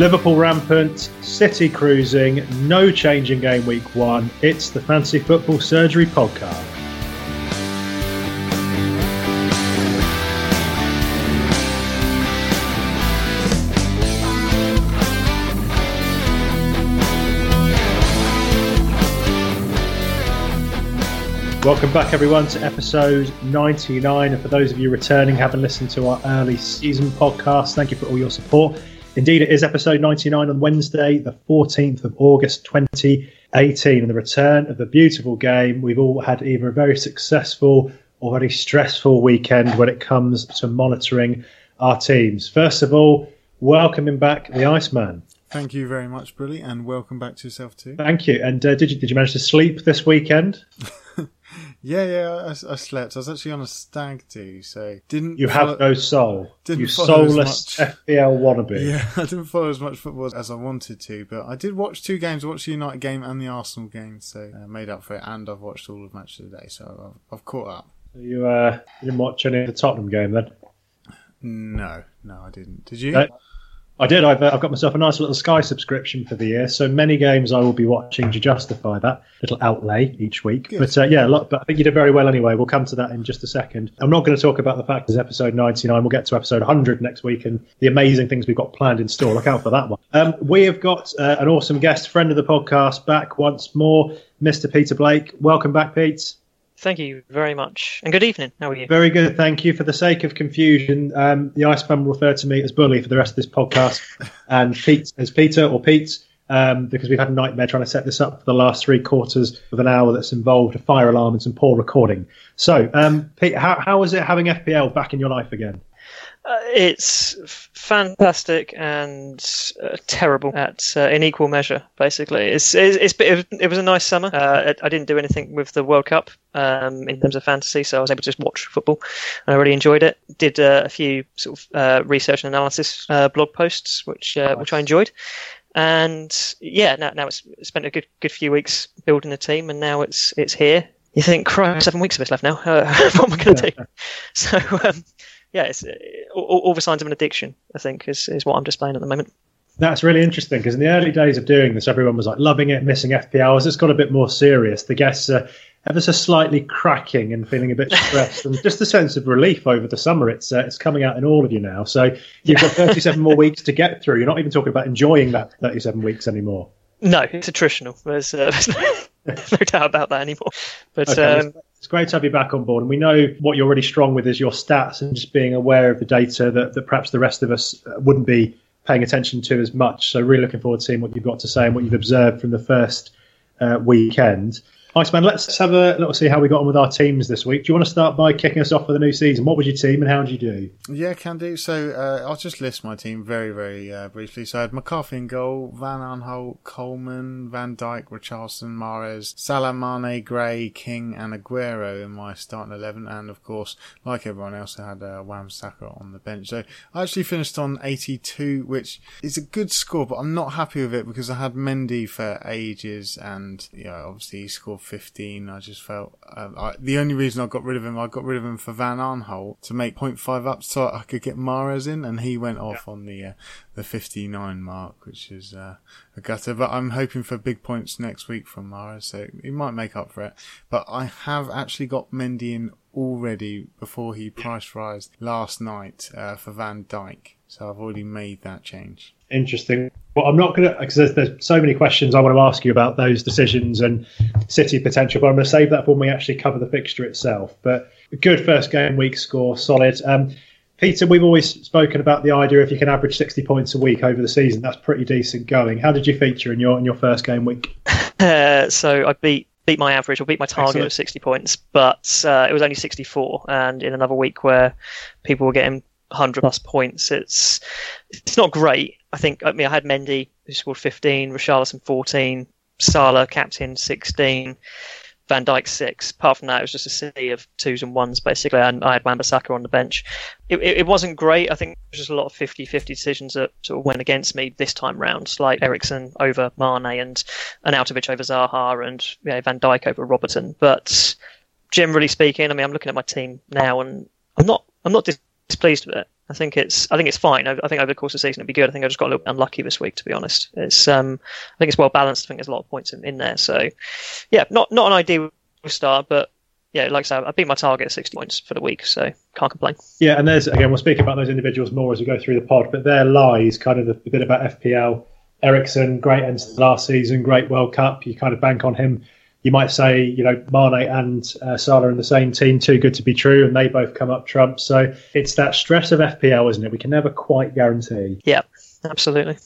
Liverpool rampant, City cruising, no change in game week one. It's the Fantasy Football Surgery Podcast. Welcome back, everyone, to episode 99. And for those of you returning, haven't listened to our early season podcast, thank you for all your support. Indeed, it is episode 99 on Wednesday, the 14th of August 2018, and the return of the beautiful game. We've all had either a very successful or very stressful weekend when it comes to monitoring our teams. First of all, welcoming back the Iceman. Thank you very much, Brilly, and welcome back to yourself too. Thank you. And uh, did you did you manage to sleep this weekend? Yeah, yeah, I, I, slept. I was actually on a stag do, so didn't. You follow, have no soul. Didn't you soulless. FPL wannabe. Yeah, I didn't follow as much football as I wanted to, but I did watch two games. I watched the United game and the Arsenal game, so uh, made up for it. And I've watched all of match of the day, so I've, I've caught up. You uh, you didn't watch any of the Tottenham game then? No, no, I didn't. Did you? Uh, I did. I've, uh, I've got myself a nice little Sky subscription for the year, so many games I will be watching to justify that little outlay each week. Good. But uh, yeah, a lot, but I think you did very well anyway. We'll come to that in just a second. I'm not going to talk about the fact it's episode 99. We'll get to episode 100 next week and the amazing things we've got planned in store. Look out for that one. Um, we have got uh, an awesome guest, friend of the podcast, back once more, Mr. Peter Blake. Welcome back, Pete. Thank you very much. And good evening. How are you? Very good, thank you. For the sake of confusion, um, the Iceman will refer to me as Bully for the rest of this podcast, and Pete as Peter or Pete, um, because we've had a nightmare trying to set this up for the last three quarters of an hour that's involved a fire alarm and some poor recording. So, um, Pete, how, how is it having FPL back in your life again? Uh, it's fantastic and uh, terrible at uh, in equal measure. Basically, it's, it's, it's it, was, a nice summer. Uh, I didn't do anything with the World Cup um, in terms of fantasy, so I was able to just watch football. And I really enjoyed it. Did uh, a few sort of uh, research and analysis uh, blog posts, which uh, which I enjoyed. And yeah, now now it's spent a good good few weeks building the team, and now it's it's here. You think, Christ, seven weeks of this left now. Uh, what am I going to do? So. Um, yeah, it's uh, all, all the signs of an addiction. I think is is what I'm displaying at the moment. That's really interesting because in the early days of doing this, everyone was like loving it, missing FPL. As it's got a bit more serious, the guests are ever so slightly cracking and feeling a bit stressed, and just a sense of relief over the summer. It's uh, it's coming out in all of you now. So you've got 37 more weeks to get through. You're not even talking about enjoying that 37 weeks anymore. No, it's attritional. There's, uh, there's no, no doubt about that anymore. But Okay, um, it's- great to have you back on board, and we know what you're really strong with is your stats and just being aware of the data that, that perhaps the rest of us uh, wouldn't be paying attention to as much. So really looking forward to seeing what you've got to say and what you've observed from the first uh, weekend. Iceman, let's have a little see how we got on with our teams this week. Do you want to start by kicking us off for the new season? What was your team and how did you do? Yeah, can do. So uh, I'll just list my team very, very uh, briefly. So I had McCarthy in goal, Van Aanholt, Coleman, Van Dijk, Richarlison, Mahrez, Salah, Mane, Gray, King, and Aguero in my starting eleven. And of course, like everyone else, I had uh, Saka on the bench. So I actually finished on 82, which is a good score, but I'm not happy with it because I had Mendy for ages, and you know, obviously he scored 15. I just felt um, I, the only reason I got rid of him, I got rid of him for Van Aanholt to make 0.5 up so I could get Mahrez in, and he went off on the uh, the 59 mark, which is uh, a gutter. But I'm hoping for big points next week from Mahrez, so he might make up for it. But I have actually got Mendy in already before he price rised last night uh, for Van Dijk, so I've already made that change. Interesting. Well, I'm not going to because there's, there's so many questions I want to ask you about those decisions and City potential, but I'm going to save that for when we actually cover the fixture itself. But a good first game week score, solid. Um, Peter, we've always spoken about the idea if you can average 60 points a week over the season, that's pretty decent going. How did you feature in your in your first game week? uh, so I beat beat my average or beat my target Excellent. of 60 points, but uh, it was only 64. And in another week where people were getting 100 plus points, it's it's not great. I think I mean I had Mendy who scored 15, Richarlison 14, Salah captain 16. Van Dijk six. Apart from that, it was just a sea of twos and ones basically. And I had Wan-Bissaka on the bench. It, it, it wasn't great. I think there was just a lot of 50-50 decisions that sort of went against me this time round, like Eriksen over Mane and Arnautovic over Zaha and you know, Van Dijk over Robertson. But generally speaking, I mean, I'm looking at my team now and I'm not I'm not displeased with it. I think it's I think it's fine. I, I, think over the course of the season it'll be good. I think I just got a little unlucky this week, to be honest. It's um, I think it's well balanced. I think there's a lot of points in, in there. So yeah, not not an ideal start, but yeah, like I said, I beat my target at 60 points for the week, so can't complain. Yeah, and there's again, we'll speak about those individuals more as we go through the pod, but there lies kind of the, bit about FPL. Eriksen, great end to the last season, great World Cup. You kind of bank on him you might say, you know, Mane and uh, Salah in the same team, too good to be true, and they both come up trumps. So it's that stress of FPL, isn't it? We can never quite guarantee. Yeah, absolutely.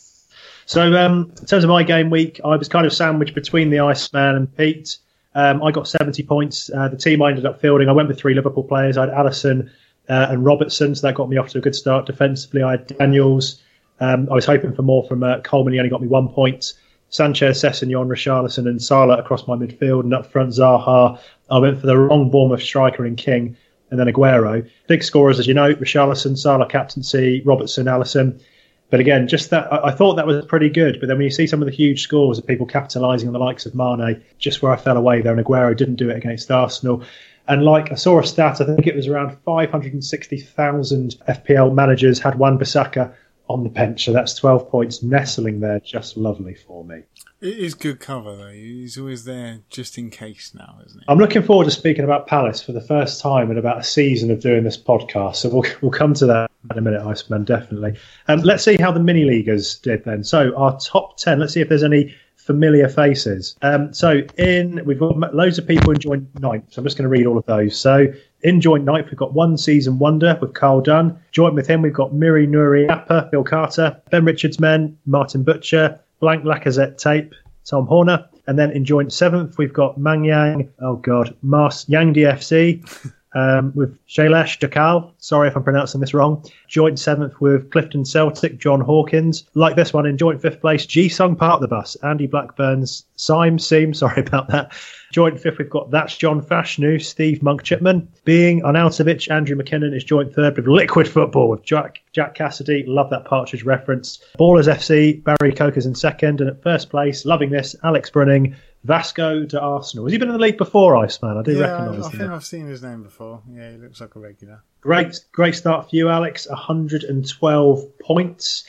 So um, in terms of my game week, I was kind of sandwiched between the Iceman and Pete. Um, I got 70 points. Uh, the team I ended up fielding, I went with three Liverpool players. I had Alisson uh, and Robertson, so that got me off to a good start defensively. I had Daniels. Um, I was hoping for more from uh, Coleman. He only got me one point. Sanchez, Sessegnon, Richarlison, and Salah across my midfield, and up front Zaha. I went for the wrong Bournemouth striker in King, and then Aguero. Big scorers, as you know, Richarlison, Salah captaincy, Robertson, Alisson. But again, just that I, I thought that was pretty good. But then when you see some of the huge scores of people capitalising on the likes of Mane, just where I fell away there, and Aguero didn't do it against Arsenal. And like I saw a stat, I think it was around 560,000 FPL managers had Wan Bissaka on the bench. So that's 12 points nestling there, just lovely for me. It is good cover, though. He's always there just in case now, isn't he? I'm looking forward to speaking about Palace for the first time in about a season of doing this podcast. So we'll, we'll come to that in a minute, Iceman, definitely. Um, let's see how the mini leaguers did then. So our top 10, let's see if there's any familiar faces. Um, so in we've got loads of people in joint ninth. So I'm just going to read all of those. So in joint ninth, we've got one season wonder with Carl Dunn. Joint with him, we've got Miri Nuri Appa, Bill Carter, Ben Richards Men, Martin Butcher, Blank Lacazette Tape, Tom Horner. And then in joint seventh, we've got Mangyang, oh God, Mars Yang DFC. um, with Shailesh Dakal. Sorry if I'm pronouncing this wrong. Joint seventh with Clifton Celtic, John Hawkins. Like this one in joint fifth place, Ji Sung Part of the Bus, Andy Blackburn's Syme Seam. Sorry about that. Joint fifth, we've got That's John Fashanu, Steve Monk Chipman. Being Arnautovic, Andrew McKinnon is joint third with Liquid Football with Jack Jack Cassidy. Love that Partridge reference. Ballers FC, Barry Coker's in second. And at first place, loving this, Alex Brunning, Vasco to Arsenal. Has he been in the league before, Iceman? I do yeah, recognise I, I think I've seen his name before. Yeah, he looks like a regular. Great, great start for you, Alex. 112 points.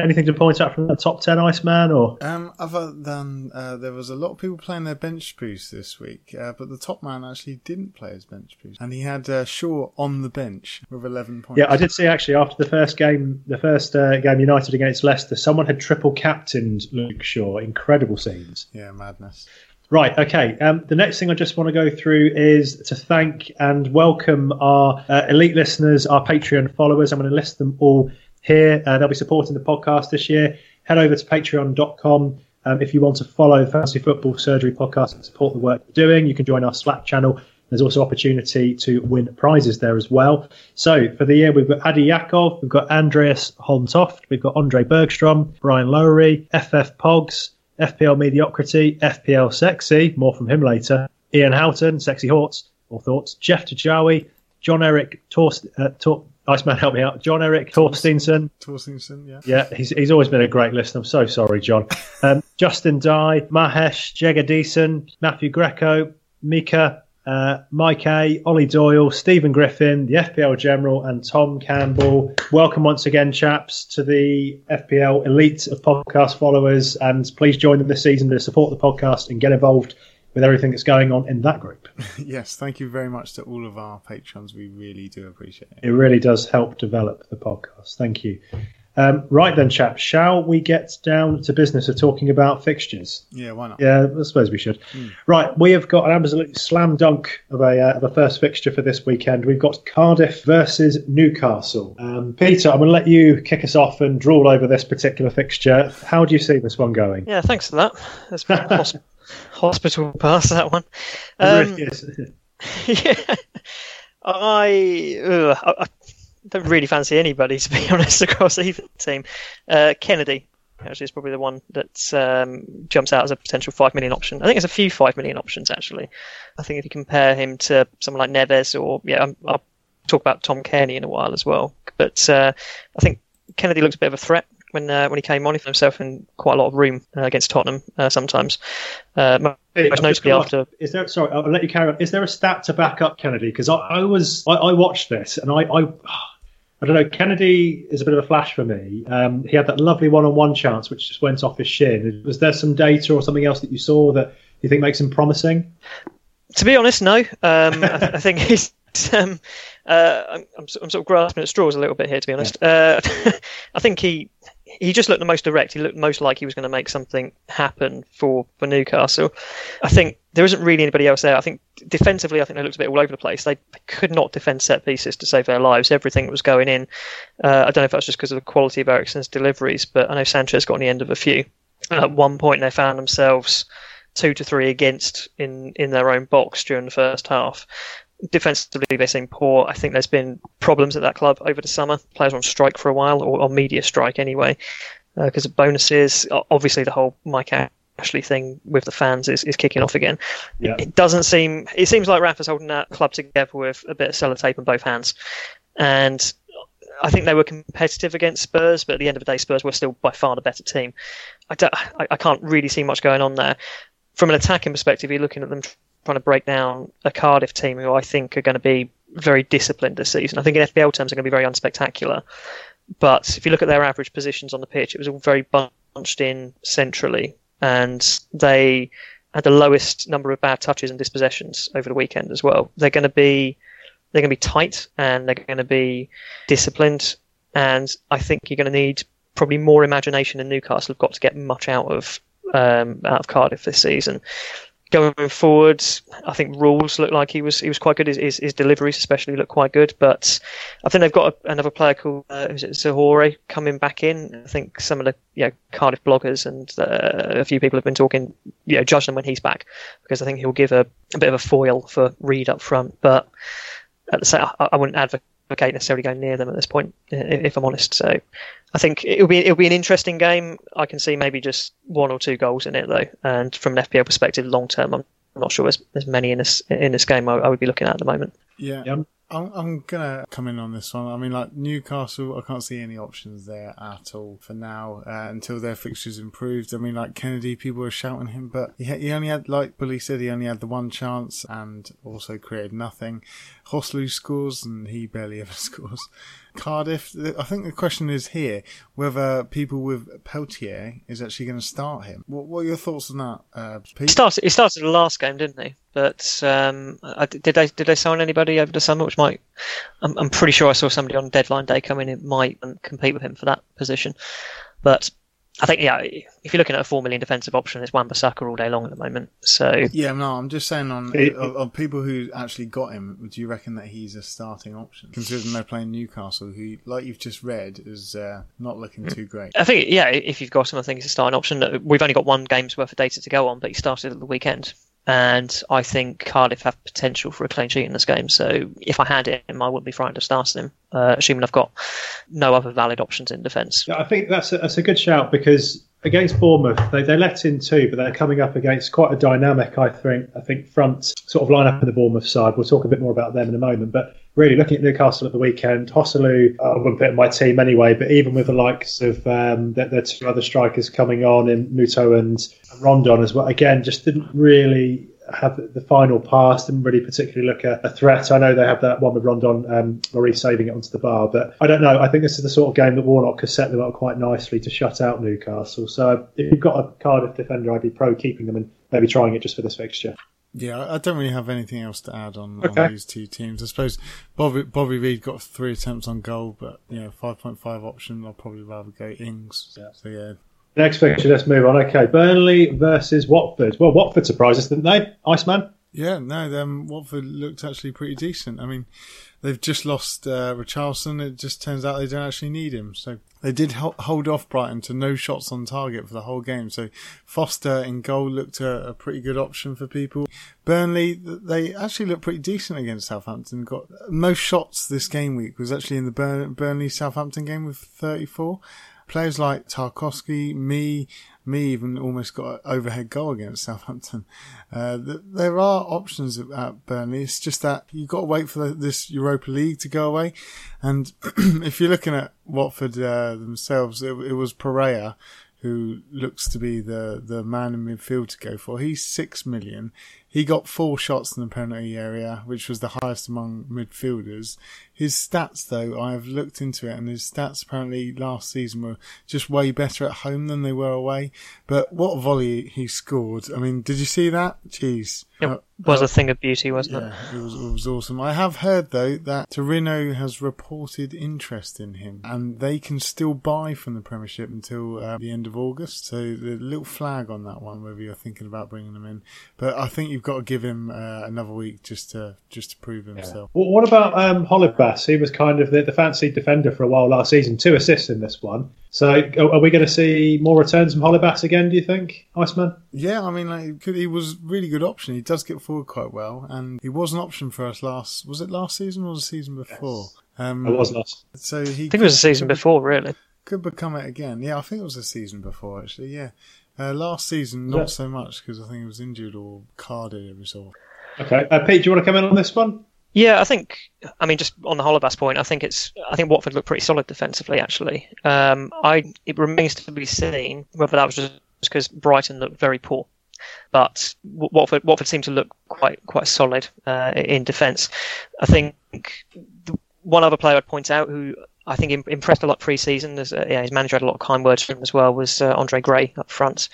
Anything to point out from the top 10, Iceman? Or um, other than uh, there was a lot of people playing their bench boost this week, uh, but the top man actually didn't play his bench boost, and he had uh, Shaw on the bench with 11 points. Yeah, I did see actually after the first game, the first uh, game United against Leicester, someone had triple captained Luke Shaw. Incredible scenes. Yeah, madness. Right, okay. Um, the next thing I just want to go through is to thank and welcome our uh, elite listeners, our Patreon followers. I'm going to list them all here. Uh, they'll be supporting the podcast this year. Head over to patreon.com. Um, if you want to follow the Fantasy Football Surgery podcast and support the work we're doing, you can join our Slack channel. There's also opportunity to win prizes there as well. So for the year, we've got Adi Yakov, we've got Andreas Holmtoft, we've got Andre Bergstrom, Brian Lowery, FF Pogs, FPL Mediocrity, FPL Sexy, more from him later, Ian Houghton, Sexy Horts, or Thoughts, Jeff Tajawi, John Eric Torst, uh, Tor- Iceman, help me out. John Eric Torstensson. Torstensson, yeah. Yeah, he's, he's always been a great listener. I'm so sorry, John. Um, Justin Dye, Mahesh, Jagadeeson, Matthew Greco, Mika, uh, Mike A, Ollie Doyle, Stephen Griffin, the FPL General, and Tom Campbell. Welcome once again, chaps, to the FPL elite of podcast followers. And please join them this season to support the podcast and get involved with everything that's going on in that group. yes, thank you very much to all of our patrons. We really do appreciate it. It really does help develop the podcast. Thank you. Um, right then, chaps, shall we get down to business of talking about fixtures? Yeah, why not? Yeah, I suppose we should. Mm. Right, we have got an absolute slam dunk of a, uh, of a first fixture for this weekend. We've got Cardiff versus Newcastle. Um, Peter, I'm going to let you kick us off and drool over this particular fixture. How do you see this one going? Yeah, thanks for that. That's hosp- hospital pass that one. Um, yeah, I, uh, I don't really fancy anybody to be honest across either team. Uh, Kenedy actually is probably the one that um, jumps out as a potential five million option. I think there's a few five million options actually. I think if you compare him to someone like Neves or yeah, i will talk about Tom Cairney in a while as well. But uh, I think Kenedy looks a bit of a threat when uh, when he came on. He found himself in quite a lot of room uh, against Tottenham uh, sometimes. Uh, most notably after. Is there? Sorry, I'll let you carry on. Is there a stat to back up Kenedy? Because I, I, was I, I, watched this and I, I I don't know. Kenedy is a bit of a flash for me. Um, he had that lovely one-on-one chance, which just went off his shin. Was there some data or something else that you saw that you think makes him promising? To be honest, no. Um, I, I, think he's. Um, uh, I'm, I'm, sort of grasping at straws a little bit here, to be honest. Uh, I think he he just looked the most direct. He looked most like he was going to make something happen for, for Newcastle. I think there isn't really anybody else there. I think defensively, I think they looked a bit all over the place. They, could not defend set pieces to save their lives. Everything was going in. Uh, I don't know if that's just because of the quality of Eriksen's deliveries, but I know Sanchez got on the end of a few. And at one point, they found themselves two to three against in, in their own box during the first half defensively they seem poor. I think there's been problems at that club over the summer. Players on strike for a while, or on media strike anyway, because uh, of bonuses. Obviously, the whole Mike Ashley thing with the fans is, is kicking off again. Yeah. It doesn't seem. It seems like Rafa's holding that club together with a bit of sellotape in both hands, and. I think they were competitive against Spurs, but at the end of the day, Spurs were still by far the better team. I, I, I can't really see much going on there. From an attacking perspective, you're looking at them trying to break down a Cardiff team who I think are going to be very disciplined this season. I think in FPL terms, are going to be very unspectacular. But if you look at their average positions on the pitch, it was all very bunched in centrally, and they had the lowest number of bad touches and dispossessions over the weekend as well. They're going to be they're going to be tight and they're going to be disciplined, and I think you're going to need probably more imagination than Newcastle have got to get much out of um, out of Cardiff this season going forward, I think Ralls looked like he was he was quite good. His, his, his deliveries especially looked quite good. But I think they've got a, another player called uh, Zohore coming back in. I think some of the you know, Cardiff bloggers and uh, a few people have been talking, you know, judge them when he's back because I think he'll give a, a bit of a foil for Reid up front. But at the same, I, I wouldn't advocate advocate necessarily going near them at this point, if I'm honest. So I think it'll be it'll be an interesting game. I can see maybe just one or two goals in it though, and from an FPL perspective, long term, I'm not sure there's, there's many in this in this game I, I would be looking at at the moment. Yeah. yeah. I'm, I'm gonna come in on this one. I mean, like Newcastle, I can't see any options there at all for now uh, until their fixtures improved. I mean, like Kenedy, people were shouting him, but he, he only had, like Bully said, he only had the one chance and also created nothing. Joselu scores and he barely ever scores. Cardiff, I think the question is here whether people with Peltier is actually going to start him. What, what, are your thoughts on that, uh, Pete? He started, he started the last game, didn't he? But um, did they did they sign anybody over the summer? Which might, I'm, I'm pretty sure I saw somebody on deadline day come in. Might compete with him for that position. But I think yeah, if you're looking at a four million defensive option, it's Wan-Bissaka all day long at the moment. So yeah, no, I'm just saying on of, people who actually got him. Do you reckon that he's a starting option, considering they're playing Newcastle, who, like you've just read, is uh, not looking too great? I think yeah, if you've got him, I think he's a starting option. We've only got one game's worth of data to go on, but he started at the weekend and I think Cardiff have potential for a clean sheet in this game. So if I had him, I wouldn't be frightened of starting him, uh, assuming I've got no other valid options in defence. Yeah, I think that's a, that's a good shout because against Bournemouth, they, they let in two, but they're coming up against quite a dynamic, I think, I think front sort of lineup in the Bournemouth side. We'll talk a bit more about them in a moment, but really looking at Newcastle at the weekend, Joselu, uh, I wouldn't put in my team anyway, but even with the likes of um, the, the two other strikers coming on in Muto and Rondon as well, again, just didn't really have the final pass, didn't really particularly look a, a threat. I know they have that one with Rondon, um, Marie saving it onto the bar, but I don't know. I think this is the sort of game that Warnock has set them up quite nicely to shut out Newcastle. So if you've got a Cardiff defender, I'd be pro keeping them and maybe trying it just for this fixture. Yeah, I don't really have anything else to add on, okay. on these two teams. I suppose Bobby Bobby Reid got three attempts on goal, but you know, five point five option. I'll probably rather go Ings. Yeah. So yeah. Next fixture, let's move on. Okay, Burnley versus Watford. Well, Watford surprised us, didn't they, Iceman? Yeah, no, um, Watford looked actually pretty decent. I mean, they've just lost uh, Richarlison. It just turns out they don't actually need him. So they did hold off Brighton to no shots on target for the whole game. So Foster in goal looked a, a pretty good option for people. Burnley, they actually looked pretty decent against Southampton. Got most shots this game week was actually in the Burn- Burnley Southampton game with 34. Players like Tarkowski, me, me even almost got an overhead goal against Southampton. Uh, there are options at Burnley. It's just that you've got to wait for this Europa League to go away. And if you're looking at Watford uh, themselves, it, it was Pereyra who looks to be the, the man in midfield to go for. He's six million. He got four shots in the penalty area, which was the highest among midfielders. His stats, though, I have looked into it, and his stats apparently last season were just way better at home than they were away. But what volley he scored! I mean, did you see that? Jeez. It uh, was uh, a thing of beauty, wasn't yeah, it? it was, it was awesome. I have heard though that Torino has reported interest in him, and they can still buy from the Premiership until uh, the end of August. So the little flag on that one, whether you're thinking about bringing him in, but I think you've got to give him uh, another week just to just to prove himself. Yeah. Well, what about um, Holebas? He was kind of the, the fancy defender for a while last season. Two assists in this one. So are we going to see more returns from Holebas again? Do you think, Iceman? Yeah, I mean, like, he was really good option. He does get forward quite well, and he was an option for us last. Was it last season or the season before? Yes. Um, it was last. So he. I think it was the season before, really. Could become it again. Yeah, I think it was the season before actually. Yeah, uh, last season not yeah. so much because I think he was injured or carded every so. often. Okay, uh, Pete, do you want to come in on this one? Yeah, I think. I mean, just on the Holebas point, I think it's. I think Watford looked pretty solid defensively. Actually, um, I it remains to be seen whether that was just because Brighton looked very poor. But Watford, Watford seemed to look quite quite solid uh, in defence. I think one other player I'd point out who I think impressed a lot pre-season. As, uh, yeah, his manager had a lot of kind words for him as well. Was uh, Andre Gray up front?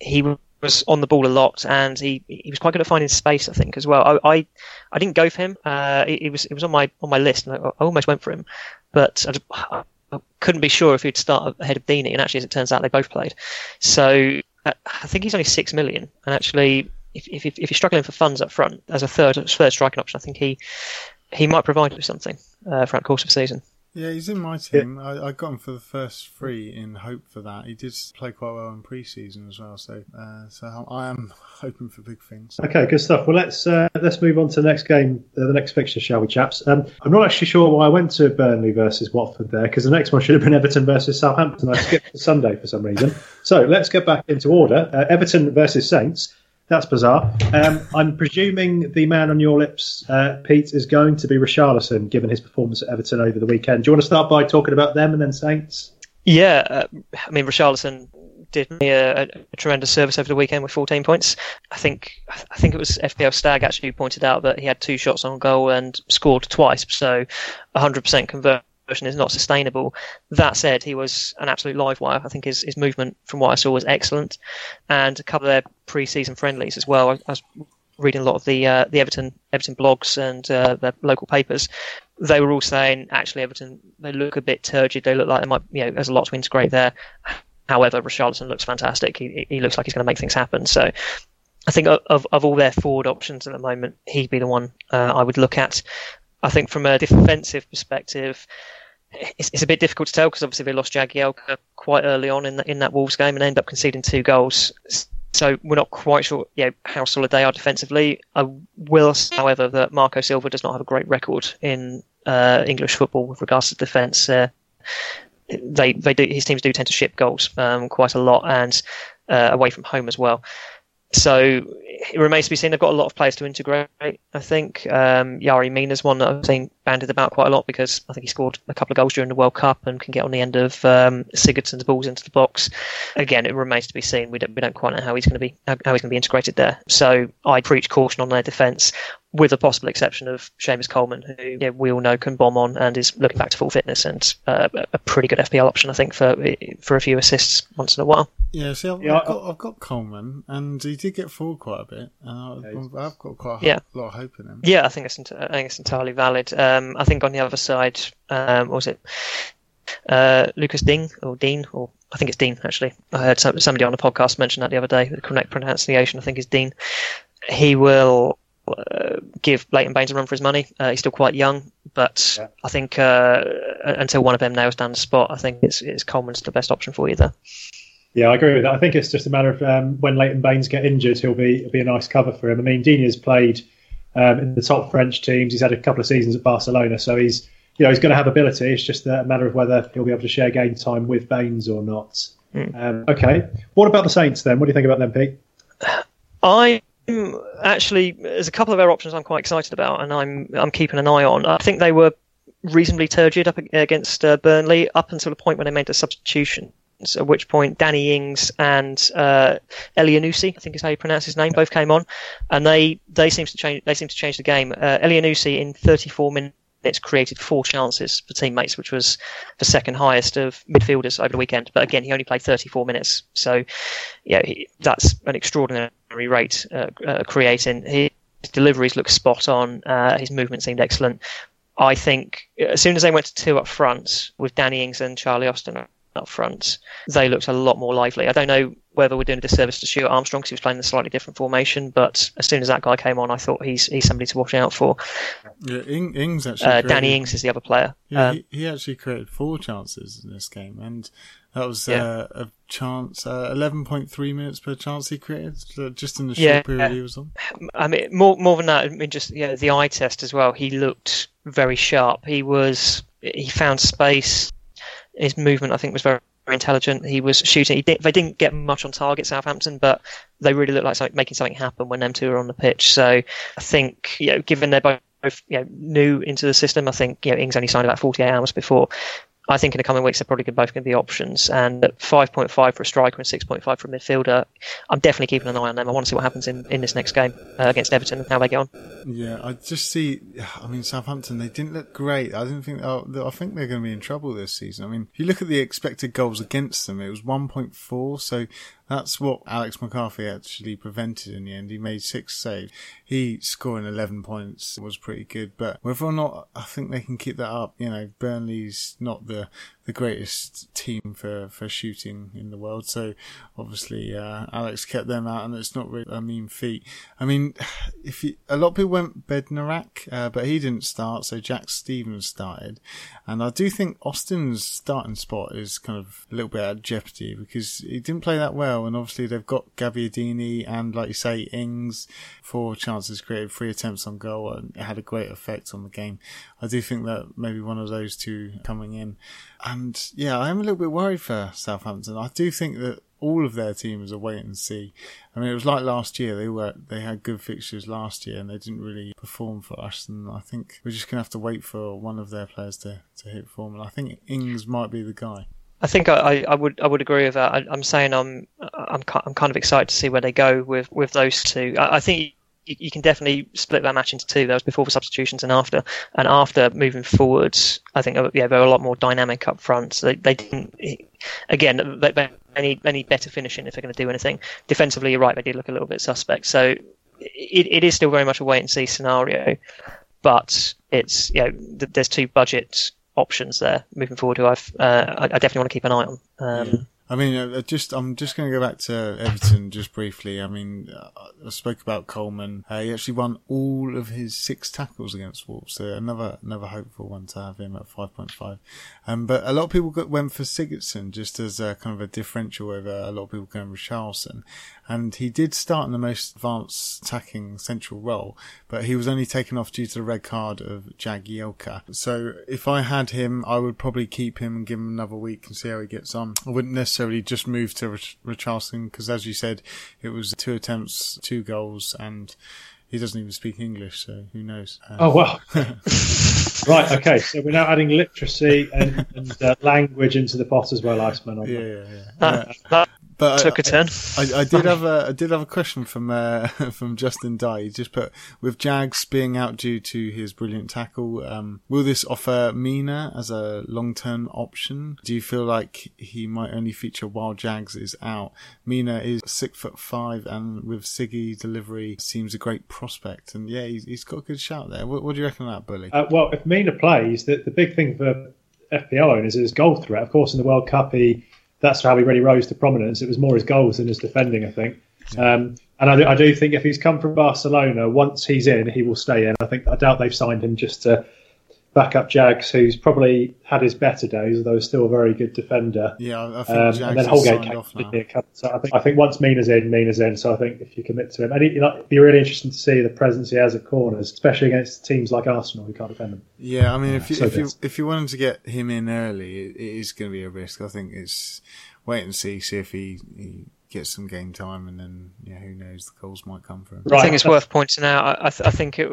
He was on the ball a lot, and he he was quite good at finding space. I think as well. I I, I didn't go for him. Uh, it, it, was it was on my on my list, and I, I almost went for him, but I, I, couldn't be sure if he'd start ahead of Deeney. And actually, as it turns out, they both played. So uh, I think he's only six million, and actually. If, if, if you're struggling for funds up front as a third third striking option, I think he he might provide you something uh, throughout the course of the season. Yeah, he's in my team. Yeah. I, I, got him for the first three in hope for that. He did play quite well in pre-season as well, so uh, so I am hoping for big things. Okay, good stuff. Well, let's uh, let's move on to the next game, uh, the next fixture, shall we, chaps? Um, I'm not actually sure why I went to Burnley versus Watford there because the next one should have been Everton versus Southampton. I skipped to Sunday for some reason. So let's get back into order. Uh, Everton versus Saints. That's bizarre. Um, I'm presuming the man on your lips, uh, Pete, is going to be Richarlison, given his performance at Everton over the weekend. Do you want to start by talking about them and then Saints? Yeah, uh, I mean Richarlison did me a, a, tremendous service over the weekend with 14 points. I think I think it was FPL Stag actually who pointed out that he had two shots on goal and scored twice, so 100% conversion version is not sustainable. That said, he was an absolute live wire. I think his, his movement, from what I saw, was excellent. And a couple of their pre-season friendlies as well. I, I was reading a lot of the uh, the Everton Everton blogs and uh, the local papers. They were all saying actually Everton they look a bit turgid. They look like they might you know there's a lot to integrate there. However, Richarlison looks fantastic. He, he looks like he's going to make things happen. So I think of, of all their forward options at the moment, he'd be the one uh, I would look at. I think from a defensive perspective, it's, it's a bit difficult to tell because obviously they lost Jagielka quite early on in, the, in that Wolves game and ended up conceding two goals. So we're not quite sure you know, how solid they are defensively. I will, however, that Marco Silva does not have a great record in uh, English football with regards to defence. Uh, they they do his teams do tend to ship goals um, quite a lot and uh, away from home as well. So it remains to be seen. They've got a lot of players to integrate. I think um, Yerry Mina's one that I've seen banded about quite a lot because I think he scored a couple of goals during the World Cup and can get on the end of um, Sigurdsson's balls into the box. Again, it remains to be seen. We don't we don't quite know how he's going to be how he's going to be integrated there. So I preach caution on their defence with the possible exception of Seamus Coleman, who yeah, we all know can bomb on and is looking back to full fitness and uh, a pretty good FPL option, I think, for for a few assists once in a while. Yeah, see, I've, yeah, I've, got, I've got Coleman, and he did get forward quite a bit, and I've, I've got quite a yeah. lot of hope in him. Yeah, I think it's I think it's entirely valid. Um, I think on the other side, um, was it uh, Lucas Digne or Dean or I think it's Dean actually. I heard somebody on the podcast mention that the other day. The correct pronunciation, I think, is Dean. He will uh, give Leighton Baines a run for his money. Uh, he's still quite young, but yeah. I think uh, until one of them nails down the spot, I think it's, it's Coleman's the best option for you there. Yeah, I agree with that. I think it's just a matter of um, when Leighton Baines get injured, he'll be he'll be a nice cover for him. I mean, Digne's played um, in the top French teams. He's had a couple of seasons at Barcelona, so he's you know he's going to have ability. It's just a matter of whether he'll be able to share game time with Baines or not. Mm. Um, okay, what about the Saints then? What do you think about them, Pete? I actually there's a couple of their options I'm quite excited about, and I'm I'm keeping an eye on. I think they were reasonably turgid up against uh, Burnley up until the point when they made the substitution At which point, Danny Ings and uh, Elyounoussi, I think is how you pronounce his name, both came on, and they they seem to change they seem to change the game. Uh, Elyounoussi in 34 minutes created four chances for teammates, which was the second highest of midfielders over the weekend. But again, he only played 34 minutes, so yeah, he, that's an extraordinary rate uh, uh, creating. His deliveries look spot on. Uh, his movement seemed excellent. I think as soon as they went to two up front with Danny Ings and Charlie Austin up front, they looked a lot more lively. I don't know whether we're doing a disservice to Stuart Armstrong because he was playing in a slightly different formation, but as soon as that guy came on, I thought he's he's somebody to watch out for. Yeah, Ing, Ings actually. Uh, created, Danny Ings is the other player. Yeah, Um, he, he actually created four chances in this game, and that was Yeah. uh, a chance, uh, 11.3 minutes per chance he created, just in the short Yeah. period he was on. I mean, more more than that, I mean, just yeah, the eye test as well. He looked very sharp. He was he found space. His movement, I think, was very, very intelligent. He was shooting. He did, they didn't get much on target, Southampton, but they really looked like something, making something happen when them two were on the pitch. So I think, you know, given they're both you know, new into the system, I think you know Ings only signed about 48 hours before. I think in the coming weeks they're probably both going to be options. And at 5.5 for a striker and 6.5 for a midfielder, I'm definitely keeping an eye on them. I want to see what happens in, in this next game uh, against Everton and how they get on. Yeah, I just see. I mean, Southampton. They didn't look great. I didn't think. Oh, I think they're going to be in trouble this season. I mean, if you look at the expected goals against them, it was 1.4. So that's what Alex McCarthy actually prevented in the end. He made six saves. He scoring 11 points was pretty good. But whether or not I think they can keep that up, you know, Burnley's not the the greatest team for, for shooting in the world. So obviously, uh, Alex kept them out and it's not really a mean feat. I mean, if you, a lot of people went Bednarek, uh, but he didn't start. So Jack Stephens started. And I do think Austin's starting spot is kind of a little bit at jeopardy because he didn't play that well. And obviously they've got Gabbiadini and like you say, Ings, four chances created, three attempts on goal and it had a great effect on the game. I do think that maybe one of those two coming in. And yeah, I am a little bit worried for Southampton. I do think that all of their teams are wait and see. I mean, it was like last year. They were they had good fixtures last year, and they didn't really perform for us. And I think we're just gonna have to wait for one of their players to, to hit form. And I think Ings might be the guy. I think I, I, would I would agree with that. I, I'm saying I'm I'm I'm kind of excited to see where they go with, with those two. I, I think you, you can definitely split that match into two. That was before the substitutions and after. And after moving forwards, I think uh, yeah they were a lot more dynamic up front. So they, they didn't again they, they need better finishing if they're going to do anything. Defensively, you're right. They did look a little bit suspect. So it, it is still very much a wait and see scenario. But it's you know th- there's two budget options there moving forward who I've uh, I, I definitely want to keep an eye on. Um, I mean, just I'm just going to go back to Everton just briefly. I mean, uh, I spoke about Coleman. Uh, he actually won all of his six tackles against Wolves, so another another hopeful one to have him at 5.5. Um, but a lot of people got, went for Sigurdsson just as a kind of a differential over a lot of people going with Richarlison, and he did start in the most advanced attacking central role, but he was only taken off due to the red card of Jagielka. So if I had him, I would probably keep him and give him another week and see how he gets on. I wouldn't necessarily just move to Rich- Richarlison because, as you said, it was two attempts, two goals, and he doesn't even speak English, so who knows? Uh, Oh well. right. Okay. So we're now adding literacy and, and uh, language into the pot as well, Iceman. yeah, yeah, yeah. that, Uh, that but took I- a turn. I, I did have a I did have a question from uh, from Justin Dye. He just put with Jags being out due to his brilliant tackle, um, will this offer Mina as a long term option? Do you feel like he might only feature while Jags is out? Mina is six foot five, and with Siggy delivery seems a great prospect. And yeah, he's, he's got a good shout there. What, what do you reckon of that, Bully? Uh, well, if Mina plays, the, the big thing for FPL owners is goal threat. Of course, in the World Cup, he that's how he really rose to prominence. It was more his goals than his defending, I think. Um, and I do, I do think if he's come from Barcelona, once he's in, he will stay in. I think I doubt they've signed him just to back up Jags, who's probably had his better days, although he's still a very good defender. yeah, I, I think Um, Jags and then Holgate signed came off now. in. So I think I think once Mina's in, Mina's in. So I think if you commit to him, and he, you know, it'd be really interesting to see the presence he has at corners, especially against teams like Arsenal who can't defend them. Yeah, I mean, if you so if you if you wanted to get him in early, it, it is going to be a risk. I think it's wait and see, see if he, he gets some game time, and then yeah, who knows, the goals might come for him. Right. I think it's worth pointing out. I, I, th- I think it.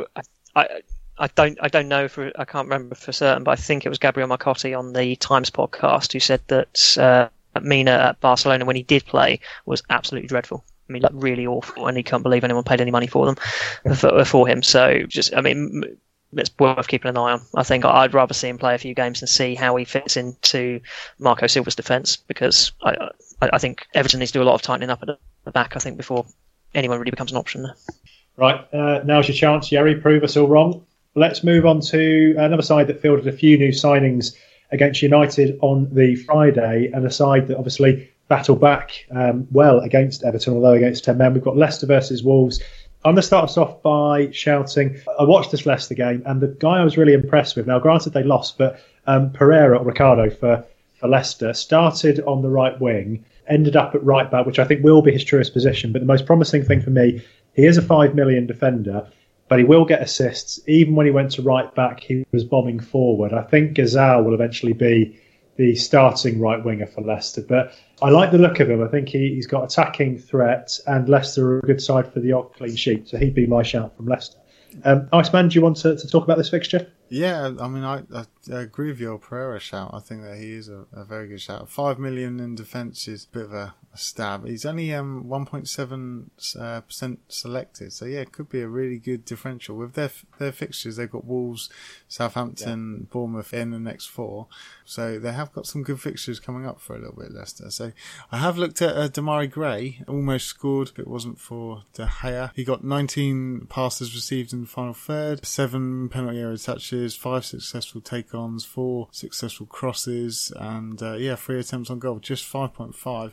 I, I, don't. I don't know for. I can't remember for certain, but I think it was Gabriel Marcotti on the Times podcast who said that Mina at Barcelona when he did play was absolutely dreadful. I mean, like really awful, and he can't believe anyone paid any money for them for, for him. So just, I mean, it's worth keeping an eye on. I think I'd rather see him play a few games and see how he fits into Marco Silva's defence because I, I, I think Everton needs to do a lot of tightening up at the back. I think before anyone really becomes an option there. Right, uh, now's your chance, Yerry. Prove us all wrong. Let's move on to another side that fielded a few new signings against United on the Friday, and a side that obviously battled back um, well against Everton, although against 10 men. We've got Leicester versus Wolves. I'm going to start us off by shouting. I watched this Leicester game, and the guy I was really impressed with. Now, granted, they lost, but um, Pereira or Ricardo for, for Leicester started on the right wing, ended up at right back, which I think will be his truest position. But the most promising thing for me, he is a five million defender but he will get assists. Even when he went to right back, he was bombing forward. I think Ghezzal will eventually be the starting right winger for Leicester. But I like the look of him. I think he, has got attacking threat, and Leicester are a good side for the odd clean sheet. So he'd be my shout from Leicester. Um, Iceman, do you want to, to talk about this fixture? Yeah, I mean, I, I, agree with your Pereira shout. I think that he is a, a very good shout. Five million in defence is a bit of a, a stab. He's only um 1.7 uh, percent selected, so yeah, it could be a really good differential with their their fixtures. They've got Wolves, Southampton, yeah. Bournemouth in the next four, so they have got some good fixtures coming up for a little bit. Leicester. So I have looked at uh, Demarai Gray, almost scored if it wasn't for De Gea. He got 19 passes received in the final third, seven penalty area touches five successful take-ons, four successful crosses, and uh, yeah, three attempts on goal. Just 5.5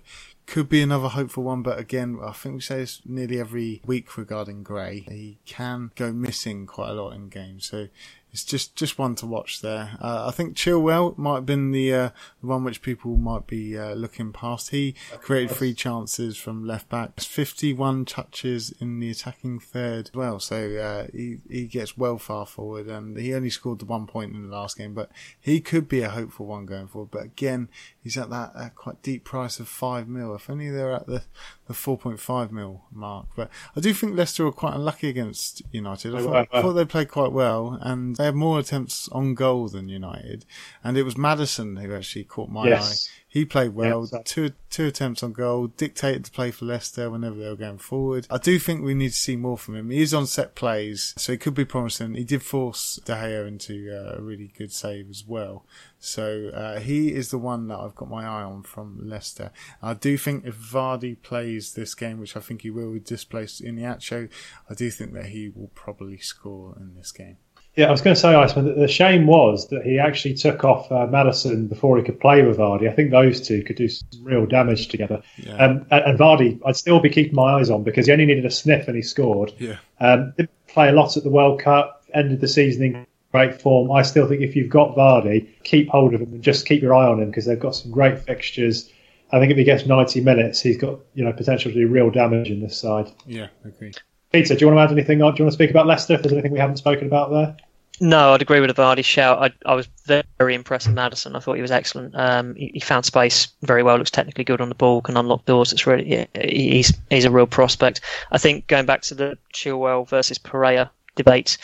could be another hopeful one, but again, I think we say this nearly every week regarding Gray. He can go missing quite a lot in games, so it's just just one to watch there. Uh, I think Chilwell might have been the, uh, the one which people might be uh, looking past. He created three chances from left back, 51 touches in the attacking third as well. So uh, he he gets well far forward, and he only scored the one point in the last game, but he could be a hopeful one going forward. But again, he's at that uh, quite deep price of five mil. If only they're at the the 4.5 mil mark. But I do think Leicester were quite unlucky against United. I thought, I thought they played quite well, and they had more attempts on goal than United. And it was Maddison who actually caught my yes. eye. He played well. Two two attempts on goal. Dictated to play for Leicester whenever they were going forward. I do think we need to see more from him. He is on set plays, so he could be promising. He did force De Gea into uh, a really good save as well. So uh, he is the one that I've got my eye on from Leicester. I do think if Vardy plays this game, which I think he will, with displaced Iheanacho, I do think that he will probably score in this game. Yeah, I was going to say, Iceman, that the shame was that he actually took off uh, Maddison before he could play with Vardy. I think those two could do some real damage together. Yeah. Um, and, and, Vardy, I'd still be keeping my eyes on because he only needed a sniff and he scored. Yeah. Um, didn't play a lot at the World Cup, ended the season in great form. I still think if you've got Vardy, keep hold of him and just keep your eye on him because they've got some great fixtures. I think if he gets 90 minutes, he's got you know potential to do real damage in this side. Yeah, agree. Peter, do you want to add anything? Do you want to speak about Leicester? If there's anything we haven't spoken about there? No, I'd agree with the Vardy shout. I, I was very impressed with Maddison. I thought he was excellent. Um, he, he, found space very well. Looks technically good on the ball. Can unlock doors. It's really yeah, he's he's a real prospect. I think going back to the Chilwell versus Pereira debate,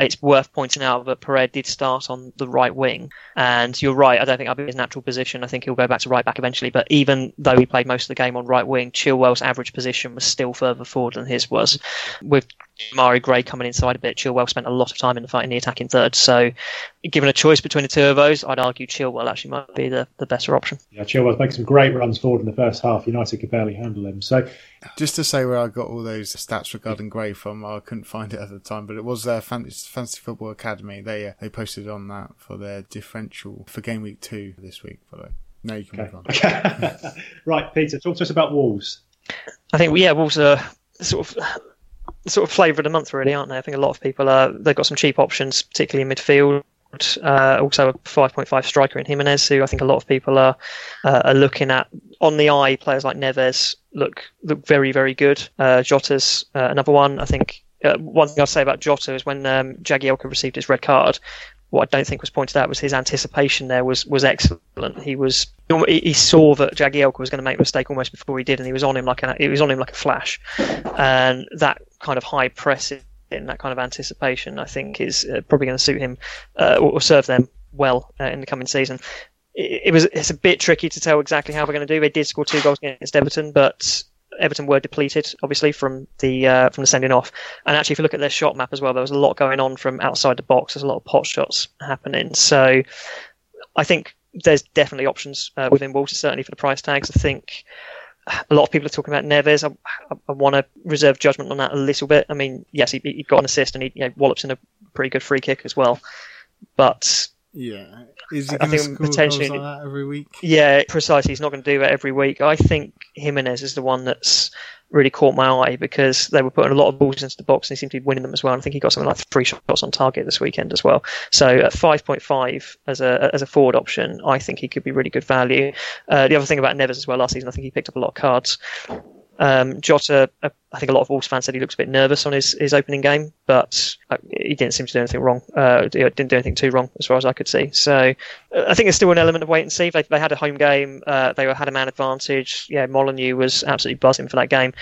it's worth pointing out that Pereira did start on the right wing, and you're right. I don't think that'll be his natural position. I think he'll go back to right back eventually. But even though he played most of the game on right wing, Chilwell's average position was still further forward than his was. With Mari Gray coming inside a bit, Chilwell spent a lot of time in the fight in the attacking third. So, given a choice between the two of those, I'd argue Chilwell actually might be the, the better option. Yeah, Chilwell's making some great runs forward in the first half. United could barely handle him. So, just to say where I got all those stats regarding Gray from, I couldn't find it at the time, but it was their Fantasy, Fantasy Football Academy. They uh, they posted on that for their differential for game week two this week. By the way, now you can okay. move on. Okay. right, Peter, talk to us about Wolves. I think yeah, Wolves are sort of sort of flavour of the month, really, aren't they? I think a lot of people are. They've got some cheap options, particularly in midfield. Uh, also, a 5.5 striker in Jimenez, who I think a lot of people are uh, are looking at. On the eye, players like Neves look look very very good. Uh, Jota's uh, another one. I think uh, one thing I'll say about Jota is when um, Jagielka received his red card, what I don't think was pointed out was his anticipation there was was excellent. He was he saw that Jagielka was going to make a mistake almost before he did, and he was on him like a he was on him like a flash, and that kind of high press in that kind of anticipation, I think, is uh, probably going to suit him uh, or serve them well uh, in the coming season. it, it was it's a bit tricky to tell exactly how we're going to do. They did score two goals against Everton, but Everton were depleted, obviously, from the uh, from the sending off. And actually, if you look at their shot map as well, there was a lot going on from outside the box. There's a lot of pot shots happening. So I think there's definitely options uh, within Wolves, certainly for the price tags. I think a lot of people are talking about Neves. I, I, I want to reserve judgment on that a little bit. I mean, yes, he, he got an assist and he you know, wallops in a pretty good free kick as well. But yeah, is he going to score potentially goals like that every week? Yeah, precisely. He's not going to do that every week. I think Jimenez is the one that's really caught my eye because they were putting a lot of balls into the box and he seemed to be winning them as well. And I think he got something like three shots on target this weekend as well. So at 5.5 as a as a forward option, I think he could be really good value. Uh, the other thing about Neves as well last season, I think he picked up a lot of cards. Um, Jota, uh, I think a lot of Wolves fans said he looks a bit nervous on his, his opening game, but uh, he didn't seem to do anything wrong. Uh, didn't do anything too wrong as far as I could see. So uh, I think there's still an element of wait and see. They, they had a home game. Uh, they had a man advantage. Yeah, Molineux was absolutely buzzing for that game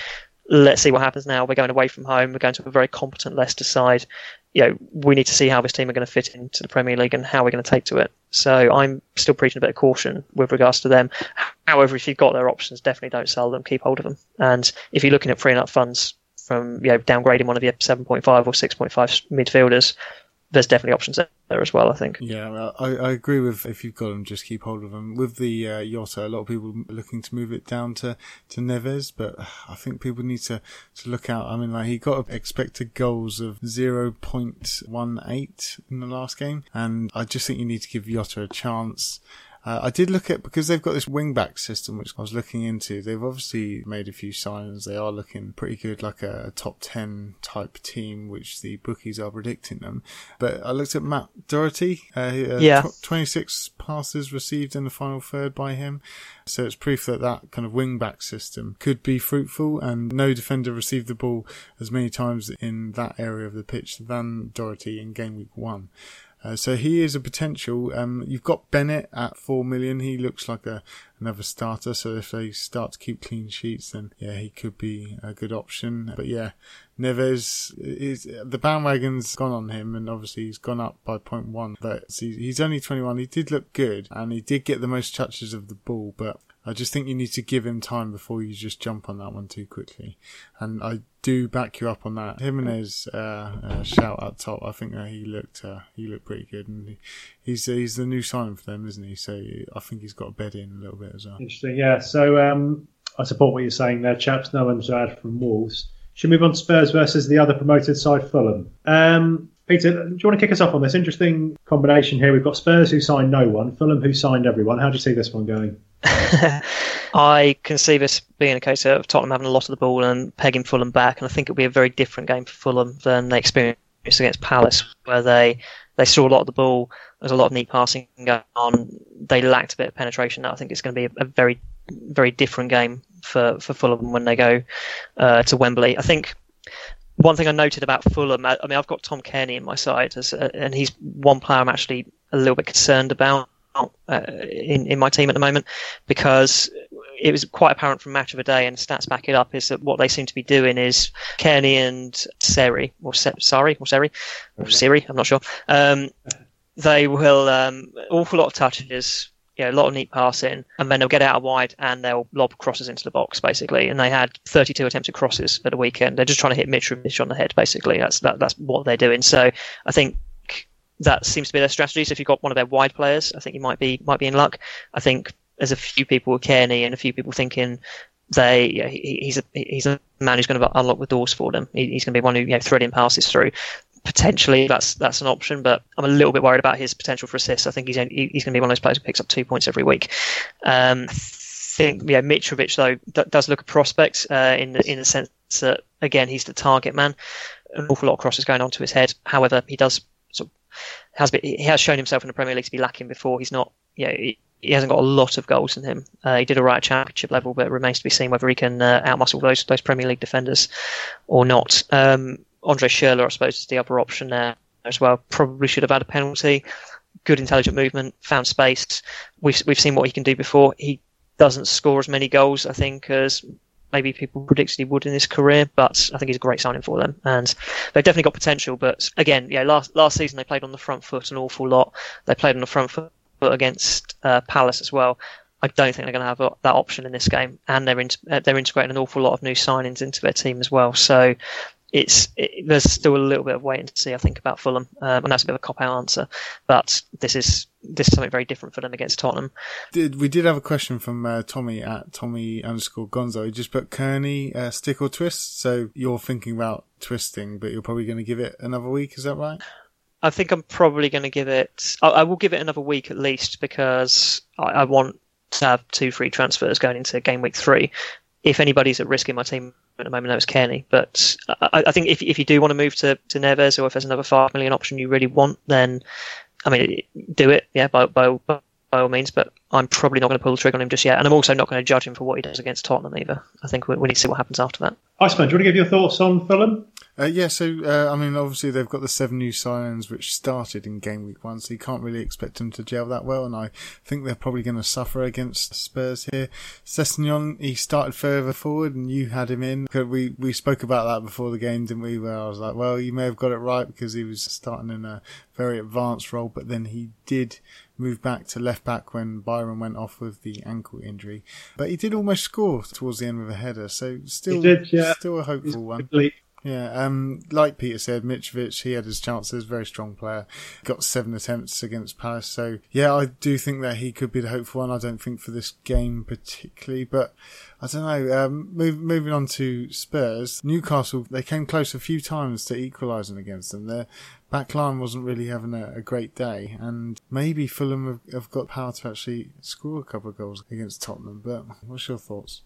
let's see what happens now. We're going away from home. We're going to a very competent Leicester side. You know, we need to see how this team are going to fit into the Premier League and how we're going to take to it. So I'm still preaching a bit of caution with regards to them. However, if you've got their options, definitely don't sell them. Keep hold of them. And if you're looking at freeing up funds from you know downgrading one of your 7.5 or 6.5 midfielders, there's definitely options there as well. I think. Yeah, I, I agree with if you've got them, just keep hold of them. With the uh, Jota, a lot of people looking to move it down to to Neves, but I think people need to to look out. I mean, like he got expected goals of zero point one eight in the last game, and I just think you need to give Jota a chance. Uh, I did look at because they've got this wingback system, which I was looking into. They've obviously made a few signings. They are looking pretty good, like a, a top ten type team, which the bookies are predicting them. But I looked at Matt Doherty. Uh, uh, yeah, twenty six passes received in the final third by him. So it's proof that that kind of wingback system could be fruitful, and no defender received the ball as many times in that area of the pitch than Doherty in game week one. Uh, so he is a potential. Um, you've got Bennett at four million. He looks like a another starter. So if they start to keep clean sheets, then yeah, he could be a good option. But yeah, Neves is the bandwagon's gone on him, and obviously he's gone up by 0.1. But he's only 21. He did look good, and he did get the most touches of the ball, but I just think you need to give him time before you just jump on that one too quickly. And I do back you up on that. Jimenez, uh, uh, shout out top. I think that he looked uh, he looked pretty good, and he, he's he's the new signing for them, isn't he? So I think he's got a bed in a little bit as well. Interesting, yeah. So um, I support what you're saying there, chaps. No one's add from Wolves. Should we move on to Spurs versus the other promoted side, Fulham. Um, Peter, do you want to kick us off on this interesting combination here? We've got Spurs who signed no one, Fulham who signed everyone. How do you see this one going? I can see this being a case of Tottenham having a lot of the ball and pegging Fulham back, and I think it'll be a very different game for Fulham than they experienced against Palace, where they they saw a lot of the ball. There's a lot of neat passing going on. They lacked a bit of penetration. I think it's going to be a, very very different game for, for Fulham when they go uh, to Wembley. I think one thing I noted about Fulham, I, mean, I've got Tom Cairney in my side, as, uh, and he's one player I'm actually a little bit concerned about uh, in in my team at the moment because it was quite apparent from match of the day, and stats back it up, is that what they seem to be doing is Cairney and Seri, or Se- Sari, or Seri, or Siri, I'm not sure. Um, they will um, awful lot of touches, yeah, a lot of neat passing, and then they'll get out wide and they'll lob crosses into the box, basically. And they had 32 attempts attempted crosses at the weekend. They're just trying to hit Mitrovic on the head, basically. That's that, that's what they're doing. So I think that seems to be their strategy. So if you've got one of their wide players, I think you might be might be in luck. I think there's a few people with Cairney and a few people thinking they he, he's a he's a man who's going to unlock the doors for them. He, he's going to be one who you know threading passes through potentially that's that's an option, but I'm a little bit worried about his potential for assists. I think he's he's going to be one of those players who picks up two points every week. Um, I think yeah, Mitrovic though d- does look a prospect uh, in the, in the sense that again he's the target man. An awful lot of crosses going onto his head. However, he does has been, he has shown himself in the Premier League to be lacking before. He's not. You know, he, he hasn't got a lot of goals in him. Uh, he did all right at championship level, but it remains to be seen whether he can uh, outmuscle those those Premier League defenders or not. Um, Andre Schürrle, I suppose, is the other option there as well. Probably should have had a penalty. Good intelligent movement, found space. We've we've seen what he can do before. He doesn't score as many goals, I think, as maybe people predicted he would in his career, but I think he's a great signing for them, and they've definitely got potential. But again, yeah, last last season they played on the front foot an awful lot. They played on the front foot against uh, Palace as well. I don't think they're going to have that option in this game, and they're in, they're integrating an awful lot of new signings into their team as well. So it's it, there's still a little bit of waiting to see. I think about Fulham, um, and that's a bit of a cop out answer, but this is this is something very different for them against Tottenham. Did we did have a question from uh, Tommy at Tommy underscore Gonzo? He just put Cairney uh, stick or twist. So you're thinking about twisting, but you're probably going to give it another week. Is that right? I think I'm probably going to give it. I, I, will give it another week at least because I, I want to have two free transfers going into game week three. If anybody's at risk in my team at the moment, that was Cairney. But I, I, think if if you do want to move to, to Neves or if there's another five million option you really want, then I mean, do it. Yeah, by by, by all means. But I'm probably not going to pull the trigger on him just yet, and I'm also not going to judge him for what he does against Tottenham either. I think we, we need to see what happens after that. Iceman, do you want to give your thoughts on Fulham? Uh, yeah, so uh, I mean, obviously they've got the seven new signings which started in game week one, so you can't really expect them to gel that well. And I think they're probably going to suffer against Spurs here. Sessegnon, he started further forward, and you had him in. We we spoke about that before the game, didn't we? Where I was like, well, you may have got it right because he was starting in a very advanced role, but then he did move back to left back when Byron went off with the ankle injury. But he did almost score towards the end with a header, so still, did, yeah. still a hopeful one. Complete. Yeah, um, like Peter said, Mitrovic, he had his chances, very strong player. Got seven attempts against Palace. So, yeah, I do think that he could be the hopeful one. I don't think for this game particularly, but I don't know. Um, move, moving on to Spurs, Newcastle, they came close a few times to equalising against them. Their back line wasn't really having a, a great day, and maybe Fulham have, have got power to actually score a couple of goals against Tottenham. But what's your thoughts?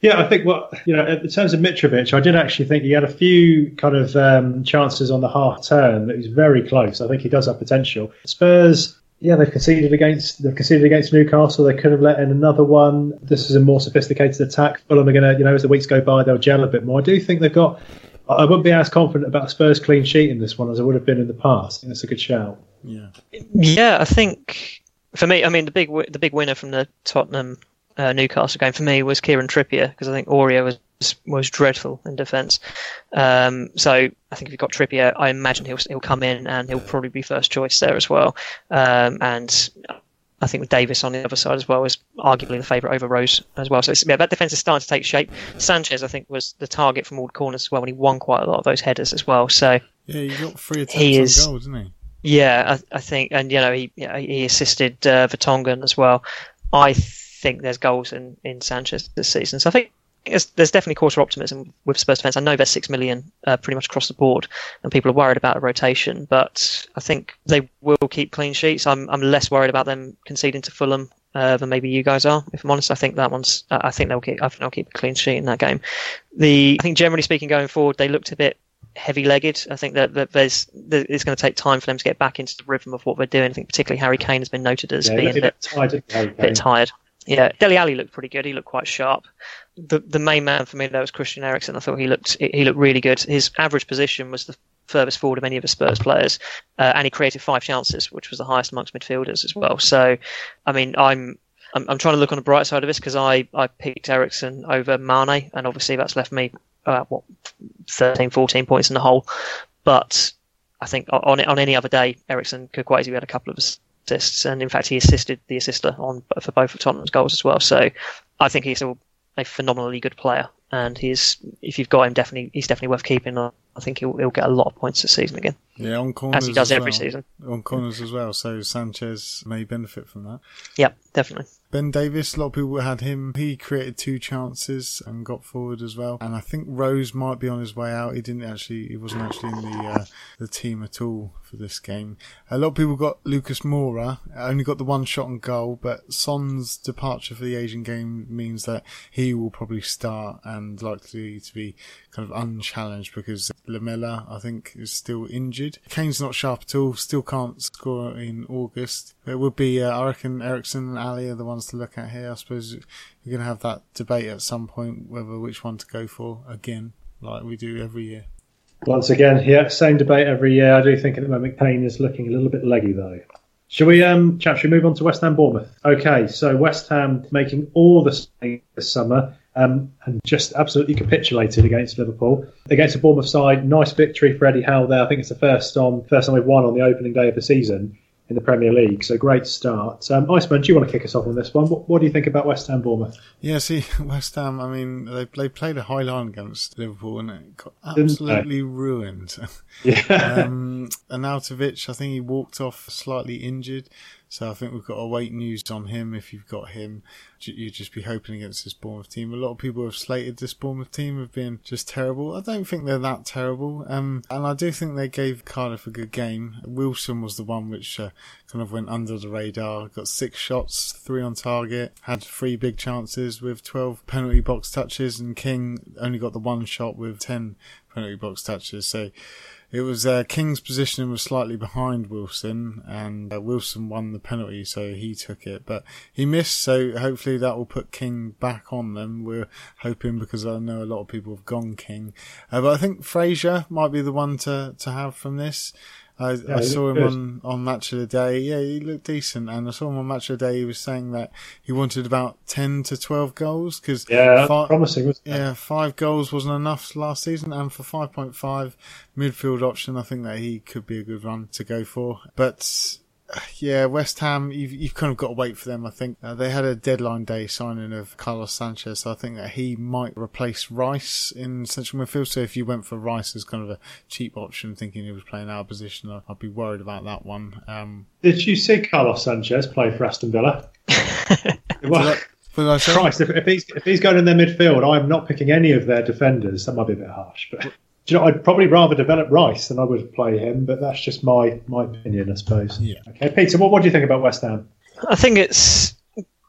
Yeah, I think what you know in terms of Mitrovic, I did actually think he had a few kind of um, chances on the half turn that was very close. I think he does have potential. Spurs, yeah, they've conceded against they've conceded against Newcastle. They could have let in another one. This is a more sophisticated attack. Fulham are going to, you know, as the weeks go by, they'll gel a bit more. I do think they've got. I wouldn't be as confident about Spurs clean sheet in this one as I would have been in the past. It's a good shout. Yeah, yeah, I think for me, I mean the big the big winner from the Tottenham uh, Newcastle game for me was Kieran Trippier because I think Aurier was was dreadful in defence. Um, so I think if you've got Trippier, I imagine he'll he'll come in and he'll probably be first choice there as well. Um, and I think with Davies on the other side as well is arguably the favourite over Rose as well. So yeah, that defence is starting to take shape. Sanchez, I think, was the target from all corners as well, and he won quite a lot of those headers as well. So yeah, he got three attempts he is, on goal, didn't he? Yeah, I, I, think, and you know, he he assisted uh, Vertonghen as well. I think there's goals in, in Sanchez this season. So I think there's, there's definitely quarter optimism with Spurs defence. I know there's six million uh, pretty much across the board, and people are worried about a rotation, but I think they will keep clean sheets. I'm I'm less worried about them conceding to Fulham uh, than maybe you guys are. If I'm honest, I think that one's. I think they'll keep. I think they'll keep a clean sheet in that game. The I think generally speaking, going forward, they looked a bit heavy-legged. I think that, that there's that it's going to take time for them to get back into the rhythm of what they're doing. I think particularly Harry Kane has been noted as yeah, being a bit, tired, bit tired. Yeah, Dele Alli looked pretty good. He looked quite sharp. The the main man for me though was Christian Eriksen. I thought he looked he looked really good. His average position was the furthest forward of any of the Spurs players, uh, and he created five chances, which was the highest amongst midfielders as well. So, I mean, I'm I'm, I'm trying to look on the bright side of this because I, I picked Eriksen over Mane, and obviously that's left me uh, what 13, 14 points in the hole. But I think on on any other day, Eriksen could quite easily had a couple of assists, and in fact, he assisted the assister on for both of Tottenham's goals as well. So I think he's a, a phenomenally good player, and he's if you've got him, definitely he's definitely worth keeping. I think he'll, he'll get a lot of points this season again. Yeah, on corners as he does as every well. season. On corners as well, so Sanchez may benefit from that. Yep, definitely. Ben Davies, a lot of people had him. He created two chances and got forward as well. And I think Rose might be on his way out. He didn't actually, he wasn't actually in the uh, the team at all for this game. A lot of people got Lucas Moura. Only got the one shot on goal, but Son's departure for the Asian game means that he will probably start and likely to be kind of unchallenged because Lamela, I think, is still injured. Kane's not sharp at all. Still can't score in August. It would be, uh, I reckon, Eriksen and Alli are the ones to look at here. I suppose you're going to have that debate at some point whether which one to go for again, like we do every year. Once again, yeah, same debate every year. I do think at the moment Kane is looking a little bit leggy though. Shall we, um, chap, should we move on to West Ham Bournemouth? Okay, so West Ham making all the same this summer um, and just absolutely capitulated against Liverpool. Against a Bournemouth side, nice victory for Eddie Howe there. I think it's the first on first time we've won on the opening day of the season. In the Premier League. So great start. Um, Iceman, do you want to kick us off on this one? What, what do you think about West Ham Bournemouth? Yeah, see, West Ham, I mean, they, they played a high line against Liverpool and it got absolutely ruined. Yeah. um, Arnautovic, I think he walked off slightly injured. So I think we've got to wait news on him. If you've got him, you'd just be hoping against this Bournemouth team. A lot of people have slated this Bournemouth team have been just terrible. I don't think they're that terrible. Um, and I do think they gave Cardiff a good game. Wilson was the one which uh, kind of went under the radar. Got six shots, three on target, had three big chances with 12 penalty box touches, and King only got the one shot with 10 penalty box touches. So it was uh, King's positioning was slightly behind Wilson, and uh, Wilson won the penalty, so he took it. But he missed, so hopefully that will put King back on them. We're hoping because I know a lot of people have gone King, uh, but I think Fraser might be the one to to have from this. I, yeah, I saw him good. on, on Match of the Day. Yeah, he looked decent. And I saw him on Match of the Day. He was saying that he wanted about 10 to 12 goals. Cause yeah, five, promising. Yeah, five goals wasn't enough last season. And for 5.5 midfield option, I think that he could be a good run to go for. But yeah, West Ham, you've, you've kind of got to wait for them. I think uh, they had a deadline day signing of Carlos Sanchez, so I think that he might replace Rice in central midfield. So if you went for Rice as kind of a cheap option, thinking he was playing our position, I'd be worried about that one. Um, Did you see Carlos Sanchez play for Aston Villa? well, Christ, if, if, he's if he's going in their midfield, I'm not picking any of their defenders. That might be a bit harsh, but you know, I'd probably rather develop Rice than I would play him, but that's just my my opinion, I suppose. Yeah. Okay, Peter, what, what do you think about West Ham? I think it's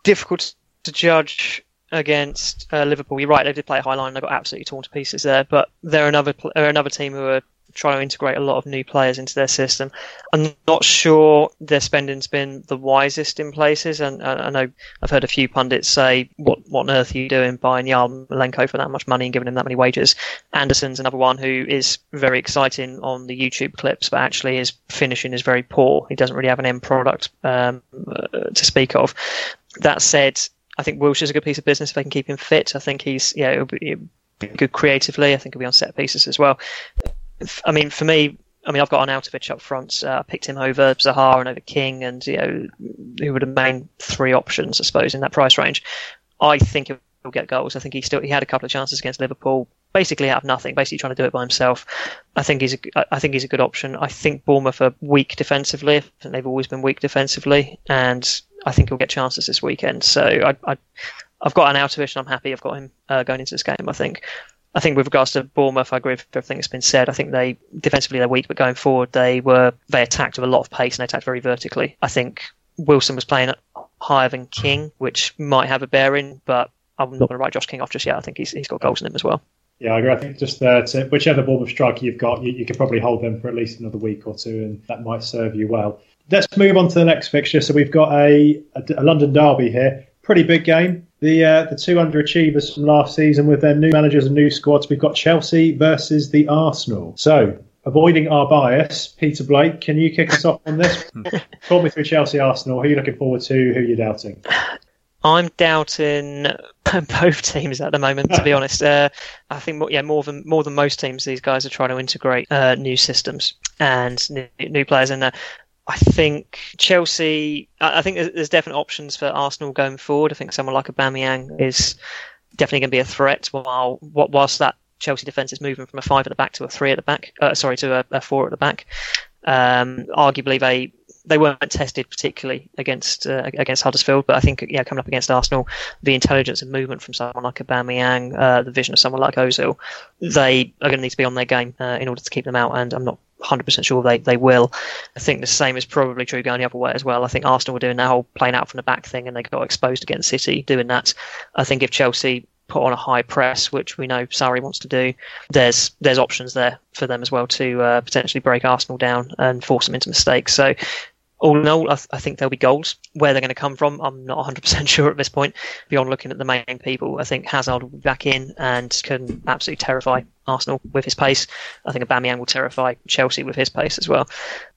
difficult to judge against uh, Liverpool. You're right; they did play a high line; they got absolutely torn to pieces there. But they're another they're another team who are trying to integrate a lot of new players into their system. I'm not sure their spending's been the wisest in places, and I know I've heard a few pundits say, "What what on earth are you doing buying Yarmolenko for that much money and giving him that many wages?" Anderson's another one who is very exciting on the YouTube clips, but actually his finishing is very poor. He doesn't really have an end product um, uh, to speak of. That said. I think Wilshere's a good piece of business if they can keep him fit. I think he's yeah, it'll be, it'll be good creatively. I think he'll be on set pieces as well. I mean, for me, I mean, I've got Arnautovic up front. Uh, I picked him over Zaha and over King, and you know, who were the main three options, I suppose, in that price range. I think he'll get goals. I think he still he had a couple of chances against Liverpool, basically out of nothing, basically trying to do it by himself. I think he's a, I think he's a good option. I think Bournemouth are weak defensively. I think they've always been weak defensively, and I think he'll get chances this weekend. So I, I I've got Arnautovic, and I'm happy I've got him uh, going into this game. I think. I think with regards to Bournemouth, I agree with everything that's been said. I think they defensively they're weak, but going forward they were they attacked with a lot of pace and they attacked very vertically. I think Wilson was playing higher than King, which might have a bearing, but I'm not going to write Josh King off just yet. I think he's he's got goals in him as well. Yeah, I agree. I think just uh, whichever Bournemouth striker you've got, you, you could probably hold them for at least another week or two, and that might serve you well. Let's move on to the next fixture. So we've got a, a, a London derby here. Pretty big game the uh, the two underachievers from last season with their new managers and new squads. We've got Chelsea versus the Arsenal. So, avoiding our bias, Peter Blake, can you kick us off on this? Talk me through Chelsea Arsenal. Who are you looking forward to? Who are you doubting? I'm doubting both teams at the moment. To be honest, uh, I think more, yeah more than more than most teams, these guys are trying to integrate uh, new systems and new, new players. And uh, I think Chelsea. I think there's definite options for Arsenal going forward. I think someone like Aubameyang is definitely going to be a threat. While whilst that Chelsea defence is moving from a five at the back to a three at the back. Uh, sorry, to a, a, four at the back. Um, arguably, they they weren't tested particularly against uh, against Huddersfield, but I think yeah, coming up against Arsenal, the intelligence and movement from someone like Aubameyang, uh, the vision of someone like Ozil, they are going to need to be on their game uh, in order to keep them out. And I'm not 100% sure they, they will. I think the same is probably true going the other way as well. I think Arsenal were doing that whole playing out from the back thing and they got exposed against City doing that. I think if Chelsea put on a high press, which we know Sarri wants to do, there's there's options there for them as well to uh, potentially break Arsenal down and force them into mistakes. So all in all, I, th- I, think there'll be goals. Where they're going to come from, I'm not 100% sure at this point. Beyond looking at the main people, I think Hazard will be back in and can absolutely terrify Arsenal with his pace. I think Aubameyang will terrify Chelsea with his pace as well.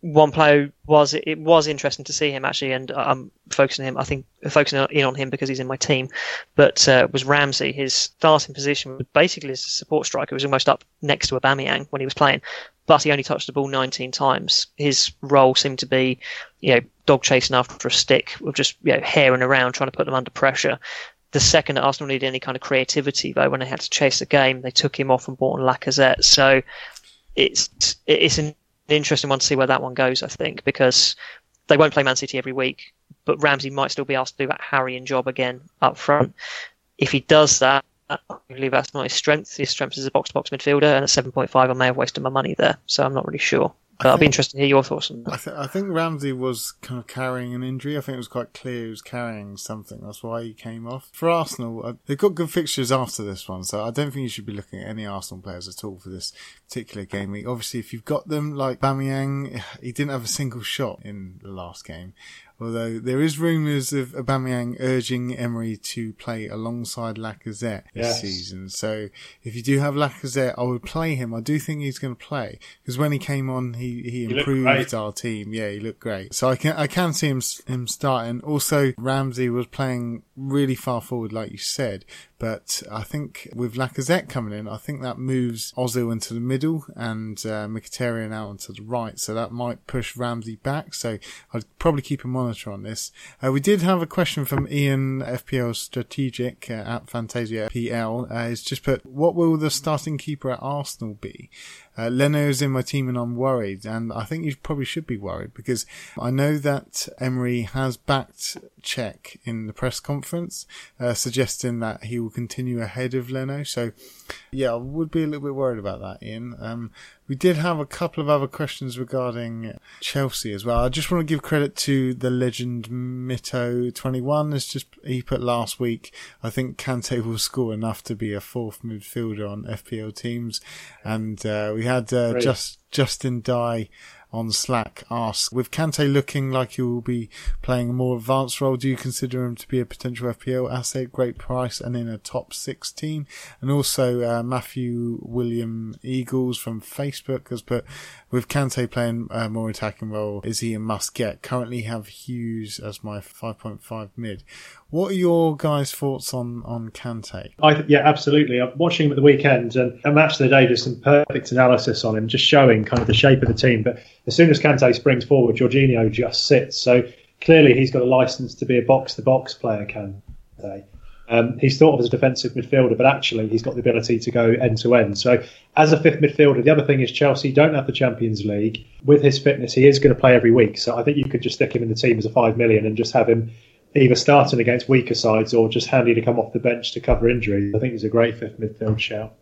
One player was it was interesting to see him actually, and I'm focusing him. I think focusing in on him because he's in my team. But uh, was Ramsey. His starting position basically as a support striker was almost up next to Aubameyang when he was playing. But he only touched the ball 19 times. His role seemed to be, you know, dog chasing after a stick, or just you know, herring around trying to put them under pressure. The second that Arsenal needed any kind of creativity, though, when they had to chase the game, they took him off and brought on Lacazette. So it's it's an interesting one to see where that one goes. I think because they won't play Man City every week, but Ramsey might still be asked to do that harrying job again up front. If he does that, I believe that's not his strength. His strength is a box-to-box midfielder, and at 7.5, I may have wasted my money there. So I'm not really sure. But I'll be interested to hear your thoughts on that. I, th- I, think Ramsey was kind of carrying an injury. I think it was quite clear he was carrying something. That's why he came off. For Arsenal, uh, they've got good fixtures after this one, so I don't think you should be looking at any Arsenal players at all for this particular game week. Obviously, if you've got them like Aubameyang, he didn't have a single shot in the last game. Although there is rumours of Aubameyang urging Emery to play alongside Lacazette this yes. season. So if you do have Lacazette, I would play him. I do think he's going to play because when he came on, he, he improved our team. Yeah, he looked great. So I can I can see him him starting. Also, Ramsey was playing really far forward, like you said. But I think with Lacazette coming in, I think that moves Ozil into the middle and uh, Mkhitaryan out onto the right. So that might push Ramsey back. So I'd probably keep a monitor on this. Uh, we did have a question from Ian FPL Strategic uh, at Fantasia PL. Uh, just put, what will the starting keeper at Arsenal be? Uh, is in my team and I'm worried. And I think you probably should be worried because I know that Emery has backed Cech in the press conference, uh, suggesting that he will continue ahead of Leno. So, yeah, I would be a little bit worried about that, Ian. Um, we did have a couple of other questions regarding Chelsea as well. I just want to give credit to the legend Mito21. It's just, he put last week, I think Kante will score enough to be a fourth midfielder on FPL teams. And, uh, we had, uh, just, Justin Dye on Slack ask, with Kante looking like he will be playing a more advanced role, do you consider him to be a potential FPL asset, great price, and in a top 16? And also, uh, Matthew William Eagles from Facebook has put, with Kante playing a more attacking role, is he a must get? Currently have Hughes as my 5.5 mid. What are your guys' thoughts on on Kante? I th- yeah, absolutely. I'm watching him at the weekend and a match of the day. Some perfect analysis on him, just showing kind of the shape of the team. But as soon as Kante springs forward, Jorginho just sits. So clearly, he's got a license to be a box-to-box player. Kante. Um, he's thought of as a defensive midfielder, but actually he's got the ability to go end to end. So, as a fifth midfielder, the other thing is Chelsea don't have the Champions League. With his fitness, he is going to play every week. So, I think you could just stick him in the team as a five million and just have him either starting against weaker sides or just handy to come off the bench to cover injuries. I think he's a great fifth midfield shout.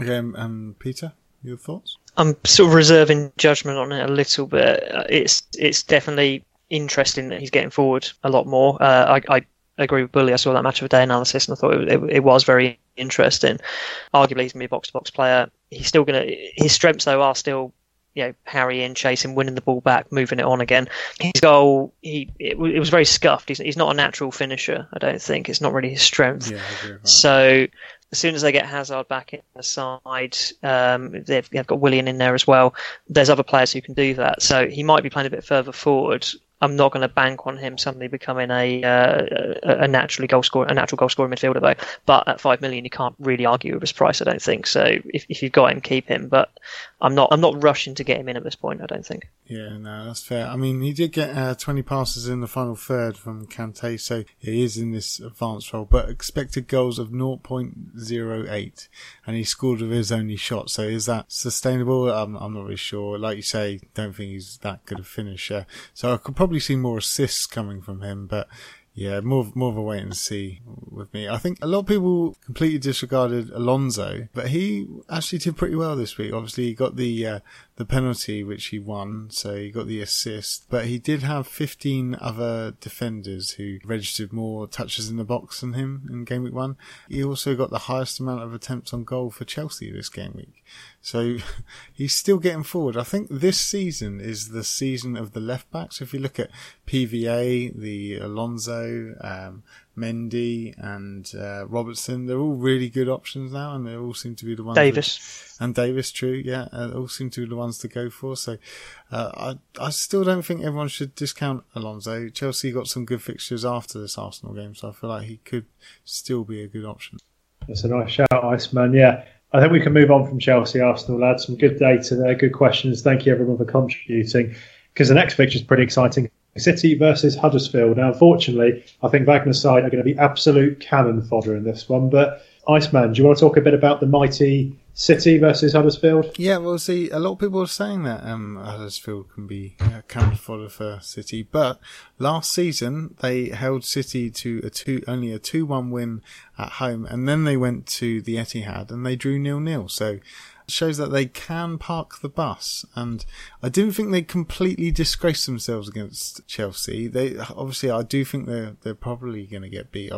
Okay, um, Peter, your thoughts? I'm sort of reserving judgment on it a little bit. It's it's definitely interesting that he's getting forward a lot more. Uh, I, I agree with Bully. I saw that match of the day analysis and I thought it, it, it was very interesting. Arguably, he's going to be a box to box player. He's still going to. His strengths though are still you know, harrying, chasing, winning the ball back, moving it on again. His goal, he it, it was very scuffed. He's, he's not a natural finisher. I don't think it's not really his strength. Yeah, so as soon as they get Hazard back in the side, um, they've, they've got Willian in there as well. There's other players who can do that. So he might be playing a bit further forward. I'm not going to bank on him suddenly becoming a uh, a naturally goal scorer, a natural goal scorer midfielder though. But at five million, you can't really argue with his price. I don't think so. If, if you've got him, keep him. But I'm not I'm not rushing to get him in at this point. I don't think. Yeah, no, that's fair. I mean, he did get uh, 20 passes in the final third from Kante, so he is in this advanced role. But expected goals of 0.08, and he scored with his only shot. So is that sustainable? I'm, I'm not really sure. Like you say, don't think he's that good a finisher. So I could probably see more assists coming from him, but yeah, more more of a wait and see with me. I think a lot of people completely disregarded Alonso, but he actually did pretty well this week. Obviously, he got the uh, the penalty which he won, so he got the assist. But he did have 15 other defenders who registered more touches in the box than him in game week one. He also got the highest amount of attempts on goal for Chelsea this game week. So he's still getting forward. I think this season is the season of the left backs. If you look at PVA, the Alonso, um, Mendy and uh, Robertson, they're all really good options now, and they all seem to be the ones. Davies that, and Davies, true, yeah, uh, all seem to be the ones to go for. So uh, I I still don't think everyone should discount Alonso. Chelsea got some good fixtures after this Arsenal game, so I feel like he could still be a good option. That's a nice shout, Iceman. Yeah, I think we can move on from Chelsea Arsenal, lads. Some good data there, good questions. Thank you everyone for contributing. Because the next fixture is pretty exciting. City versus Huddersfield. Now, unfortunately, I think Wagner's side are going to be absolute cannon fodder in this one. But Iceman, do you want to talk a bit about the mighty City versus Huddersfield? Yeah, well, see, a lot of people are saying that um, Huddersfield can be uh, cannon fodder for City, but last season they held City to a two, only a two-one win at home, and then they went to the Etihad and they drew nil-nil. So shows that they can park the bus. And I didn't think they completely disgraced themselves against Chelsea. They obviously, I do think they're they're probably going to get beat.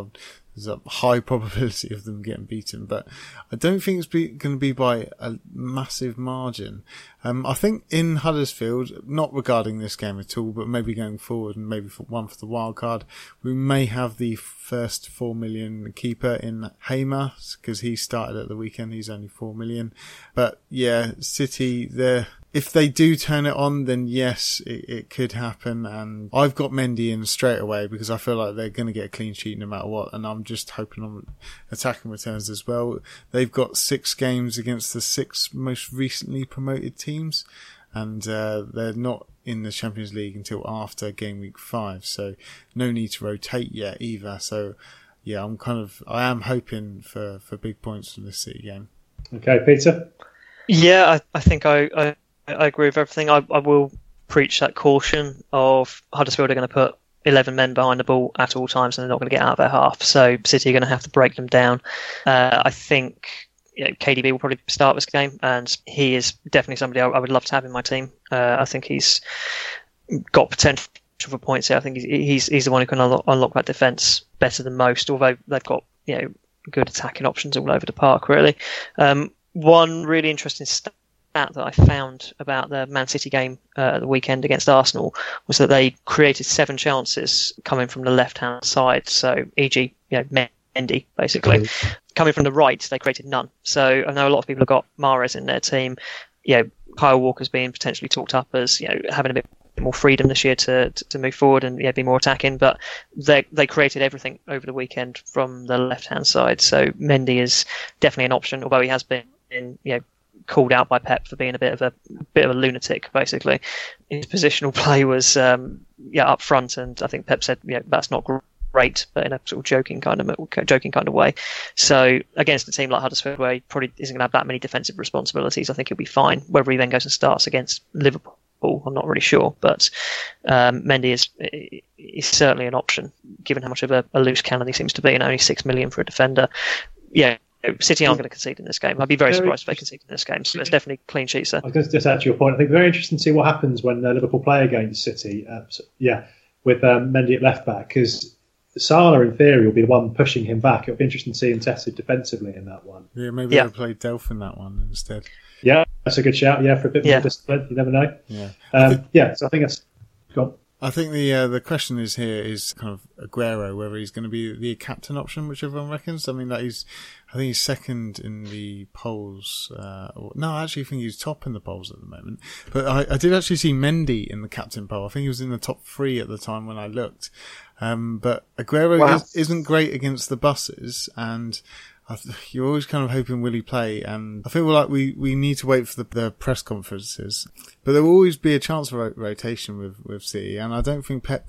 There's a high probability of them getting beaten, but I don't think it's going to be by a massive margin. Um, I think in Huddersfield, not regarding this game at all, but maybe going forward and maybe for one for the wild card, we may have the first four million keeper in Hamer because he started at the weekend. He's only four million, but yeah, City they're if they do turn it on, then yes, it, it, could happen. And I've got Mendy in straight away because I feel like they're going to get a clean sheet no matter what. And I'm just hoping on attacking returns as well. They've got six games against the six most recently promoted teams, and uh, they're not in the Champions League until after game week five. So no need to rotate yet either. So yeah, I'm kind of I am hoping for for big points from this City game. Okay, Peter. Yeah, I, I think I, I I agree with everything. I, I will preach that caution of Huddersfield are going to put 11 men behind the ball at all times and they're not going to get out of their half. So City are going to have to break them down. Uh, I think you know, KDB will probably start this game, and he is definitely somebody I, I would love to have in my team. Uh, I think he's got potential for points here. I think he's, he's, he's the one who can unlock, unlock that defence better than most, although they've got you know good attacking options all over the park, really. Um, one really interesting stat stat that I found about the Man City game uh, the weekend against Arsenal was that they created seven chances coming from the left hand side. So, e.g., you know, Mendy, basically. Mm-hmm. Coming from the right, they created none. So I know a lot of people have got Mahrez in their team. You know, Kyle Walker's being potentially talked up as you know having a bit more freedom this year to, to, to move forward and yeah, be more attacking. But they they created everything over the weekend from the left hand side. So Mendy is definitely an option, although he has been in, you know called out by Pep for being a bit of a bit of a lunatic. Basically, his positional play was um, yeah up front, and I think Pep said yeah that's not great, but in a sort of joking kind of joking kind of way. So against a team like Huddersfield, where he probably isn't going to have that many defensive responsibilities, I think he'll be fine. Whether he then goes and starts against Liverpool. I'm not really sure, but um, Mendy is is certainly an option given how much of a, a loose cannon he seems to be, and only six million for a defender. Yeah, City aren't going to concede in this game. I'd be very, very surprised if they concede in this game. So it's definitely clean sheets there. I was going to just add to your point. I think it's very interesting to see what happens when uh, Liverpool play against City. Uh, so, yeah, with um, Mendy at left back because Salah, in theory, will be the one pushing him back. It'll be interesting to see him tested defensively in that one. Yeah, maybe yeah. they'll play Delph in that one instead. Yeah, that's a good shout. Yeah, for a bit yeah. more discipline. You never know. Yeah. Um, yeah, so I think that's. Gone. I think the uh, the question is here is kind of Aguero whether he's going to be the captain option, which everyone reckons. I mean, that he's I think he's second in the polls. Uh, or, no, I actually think he's top in the polls at the moment. But I, I, did actually see Mendy in the captain poll. I think he was in the top three at the time when I looked. Um, but Aguero wow. is, not great against the buses, and you're always kind of hoping will he play, and I feel like we, we need to wait for the, the press conferences. But there will always be a chance for rotation with with City, and I don't think Pep.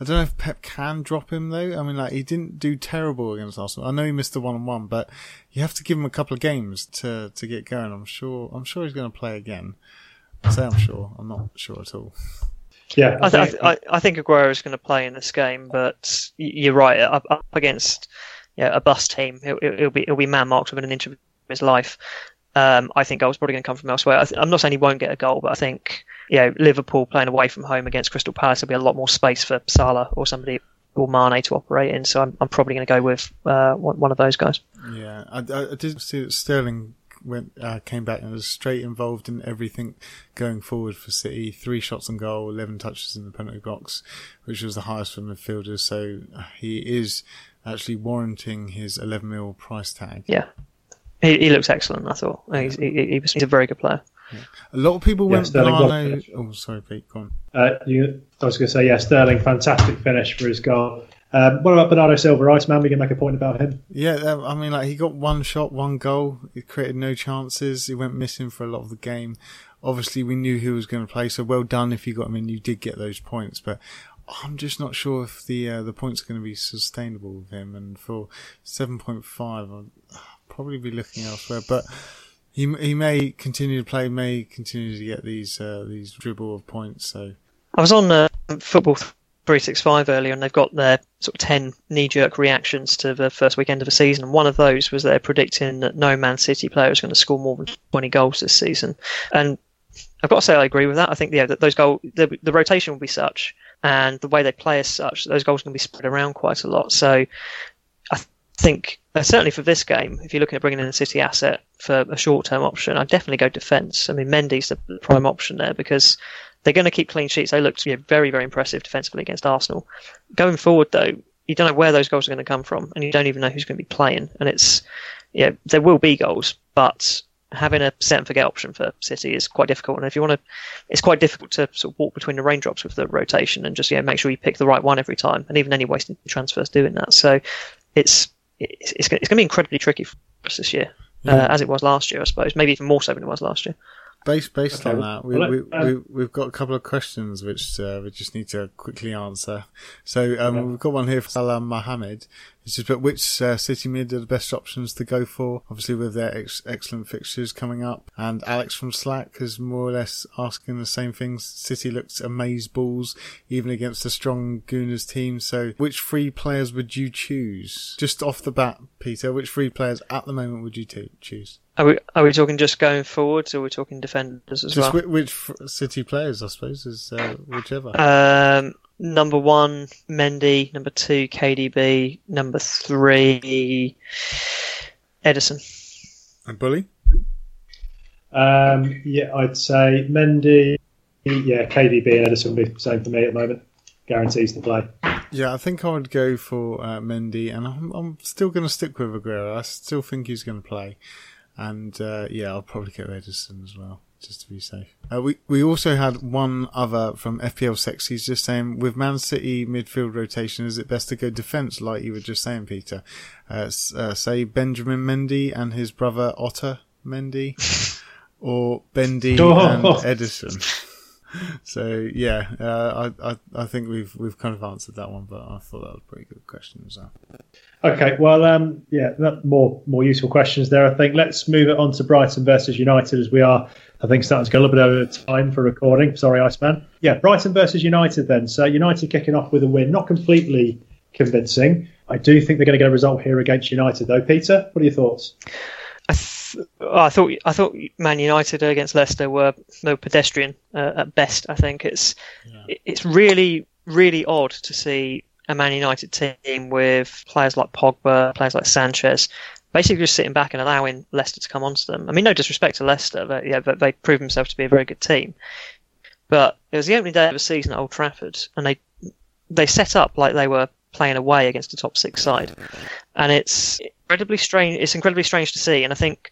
I don't know if Pep can drop him though. I mean, like he didn't do terrible against Arsenal. I know he missed the one on one, but you have to give him a couple of games to to get going. I'm sure. I'm sure he's going to play again. I say I'm sure. I'm not sure at all. Yeah, I, th- I, th- I think Aguero is going to play in this game, but you're right. Up, up against you know, a bus team. It, will he'll be he'll be man marked within an inch of his life. Um, I think goals probably going to come from elsewhere. I am not saying he won't get a goal, but I think you know Liverpool playing away from home against Crystal Palace will be a lot more space for Salah or somebody or Mane to operate in. So I'm, I'm probably going to go with uh, one of those guys. Yeah, I, I did see that Sterling went uh, came back and was straight involved in everything going forward for City. Three shots on goal, eleven touches in the penalty box, which was the highest for midfielders. So uh, he is actually warranting his 11 mil price tag. Yeah, he, he looks excellent. I thought he's, he, he's a very good player. Yeah. A lot of people yeah, went Sterling Oh, sorry, Pete. Go on. Uh, you, I was going to say, yeah, Sterling, fantastic finish for his goal. Um, what about Bernardo Silva, Iceman? We can make a point about him. Yeah, I mean, like he got one shot, one goal. He created no chances. He went missing for a lot of the game. Obviously, we knew who was going to play, so well done if you got him in. You did get those points, but I'm just not sure if the uh, the points are going to be sustainable with him. And for 7.5, I'll probably be looking elsewhere. But he he may continue to play, may continue to get these uh, these dribble of points. So I was on uh, football 365 earlier, and they've got their sort of 10 knee jerk reactions to the first weekend of the season. And one of those was they're predicting that no Man City player is going to score more than 20 goals this season. And I've got to say, I agree with that. I think yeah, that those goal the, the rotation will be such, and the way they play as such, those goals to be spread around quite a lot. So I think uh, certainly for this game, if you're looking at bringing in a City asset for a short term option, I'd definitely go defence. I mean, Mendy's the prime option there because they're going to keep clean sheets. They looked you know, very, very impressive defensively against Arsenal. Going forward, though, you don't know where those goals are going to come from, and you don't even know who's going to be playing. And it's, yeah, there will be goals, but having a set and forget option for City is quite difficult. And if you want to, it's quite difficult to sort of walk between the raindrops with the rotation and just yeah make sure you pick the right one every time. And even any wasted transfers doing that. So it's it's, it's going to be incredibly tricky for us this year, yeah. uh, as it was last year, I suppose. Maybe even more so than it was last year. Based based okay. on that, we, we, we, we've got a couple of questions which uh, we just need to quickly answer. So um, okay. we've got one here for Salam Mohammed. It's just but which uh, City mid are the best options to go for? Obviously, with their ex- excellent fixtures coming up, and Alex from Slack is more or less asking the same things. City looks amaze balls even against a strong Gooners team. So, which three players would you choose? Just off the bat, Peter, which three players at the moment would you t- choose? Are we are we talking just going forwards, or are we talking defenders as just well? Which, which City players, I suppose, is uh, whichever. Um, number one, Mendy. Number two, KDB. Number three, Ederson. And Bully? Um, yeah, I'd say Mendy. Yeah, KDB and Ederson would be the same for me at the moment. Guarantees to play. Yeah, I think I would go for uh, Mendy, and I'm, I'm still going to stick with Aguero. I still think he's going to play, and uh, yeah, I'll probably go Ederson as well just to be safe. Uh, we we also had one other from FPL Sexy just saying with Man City midfield rotation, is it best to go defence like you were just saying, Peter? Uh, uh, say Benjamin Mendy and his brother Otter Mendy, or Bendy oh. and Ederson. so yeah, uh, I, I I think we've we've kind of answered that one, but I thought that was a pretty good question as well. Okay, well, um, yeah, more more useful questions there. I think let's move it on to Brighton versus United as we are. I think starting to go a little bit over time for recording. Sorry, Iceman. Yeah, Brighton versus United then. So United kicking off with a win, not completely convincing. I do think they're going to get a result here against United, though. Peter, what are your thoughts? I, th- I thought I thought Man United against Leicester were no pedestrian uh, at best. I think it's yeah. it's really really odd to see a Man United team with players like Pogba, players like Sanchez, basically just sitting back and allowing Leicester to come onto them. I mean, no disrespect to Leicester, but yeah, but they proved themselves to be a very good team. But it was the opening day of the season at Old Trafford, and they they set up like they were playing away against a top six side, and it's incredibly strange. It's incredibly strange to see, and I think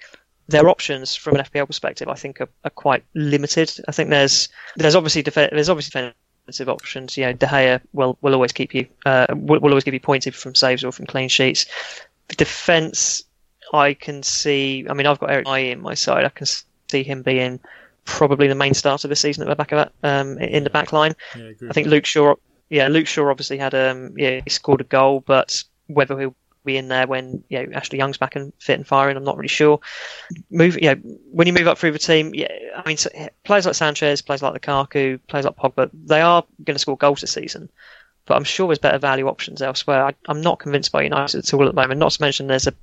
their options from an FPL perspective, I think, are, are quite limited. I think there's there's obviously def- there's obviously options. You know, De Gea will will always keep you uh, will, will always give you points either from saves or from clean sheets. The defence, I can see. I mean, I've got Eric Bailly in my side. I can see him being probably the main starter this season at the back of that um, in the back line. Yeah, I, I think Luke Shaw. Yeah, Luke Shaw obviously had um yeah he scored a goal, but whether he'll be in there when you know Ashley Young's back and fit and firing. I'm not really sure. Move, yeah, when you move up through the team, yeah, I mean, players like Sanchez, players like Lukaku, players like Pogba, they are going to score goals this season. But I'm sure there's better value options elsewhere. I, am not convinced by United at all at the moment. Not to mention there's a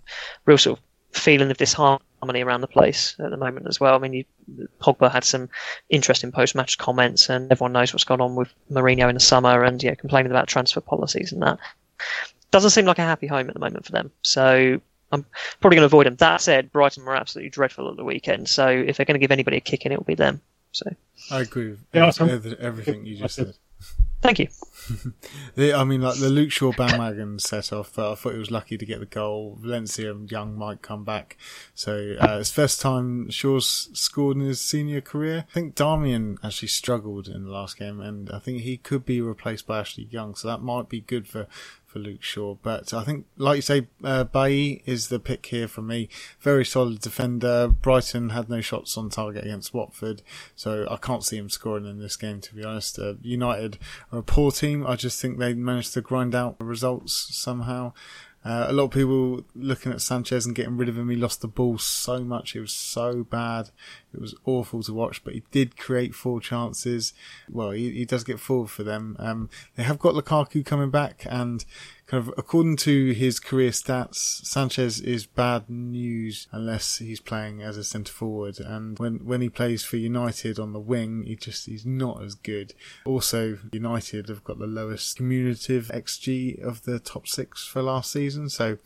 real sort of feeling of disharmony around the place at the moment as well. I mean, you, Pogba had some interesting post-match comments, and everyone knows what's gone on with Mourinho in the summer, and yeah, complaining about transfer policies and that doesn't seem like a happy home at the moment for them. So I'm probably going to avoid them. That said, Brighton were absolutely dreadful at the weekend. So if they're going to give anybody a kick in, it will be them. So I agree with yeah, everything you just said. Thank you. the, I mean, like the Luke Shaw bandwagon set off, but I thought he was lucky to get the goal. Valencia and Young might come back. So uh, it's first time Shaw's scored in his senior career. I think Darmian actually struggled in the last game, and I think he could be replaced by Ashley Young. So that might be good for for Luke Shaw. But I think, like you say, uh, is the pick here for me. Very solid defender. Brighton had no shots on target against Watford, so I can't see him scoring in this game, to be honest. Uh, United are a poor team. I just think they managed to grind out results somehow. Uh, a lot of people looking at Sanchez and getting rid of him. He lost the ball so much. It was so bad. It was awful to watch, but he did create four chances. Well, he, he does get forward for them. Um, they have got Lukaku coming back and kind of according to his career stats, Sanchez is bad news unless he's playing as a centre forward. And when when he plays for United on the wing, he just he's not as good. Also, United have got the lowest cumulative xG of the top six for last season, so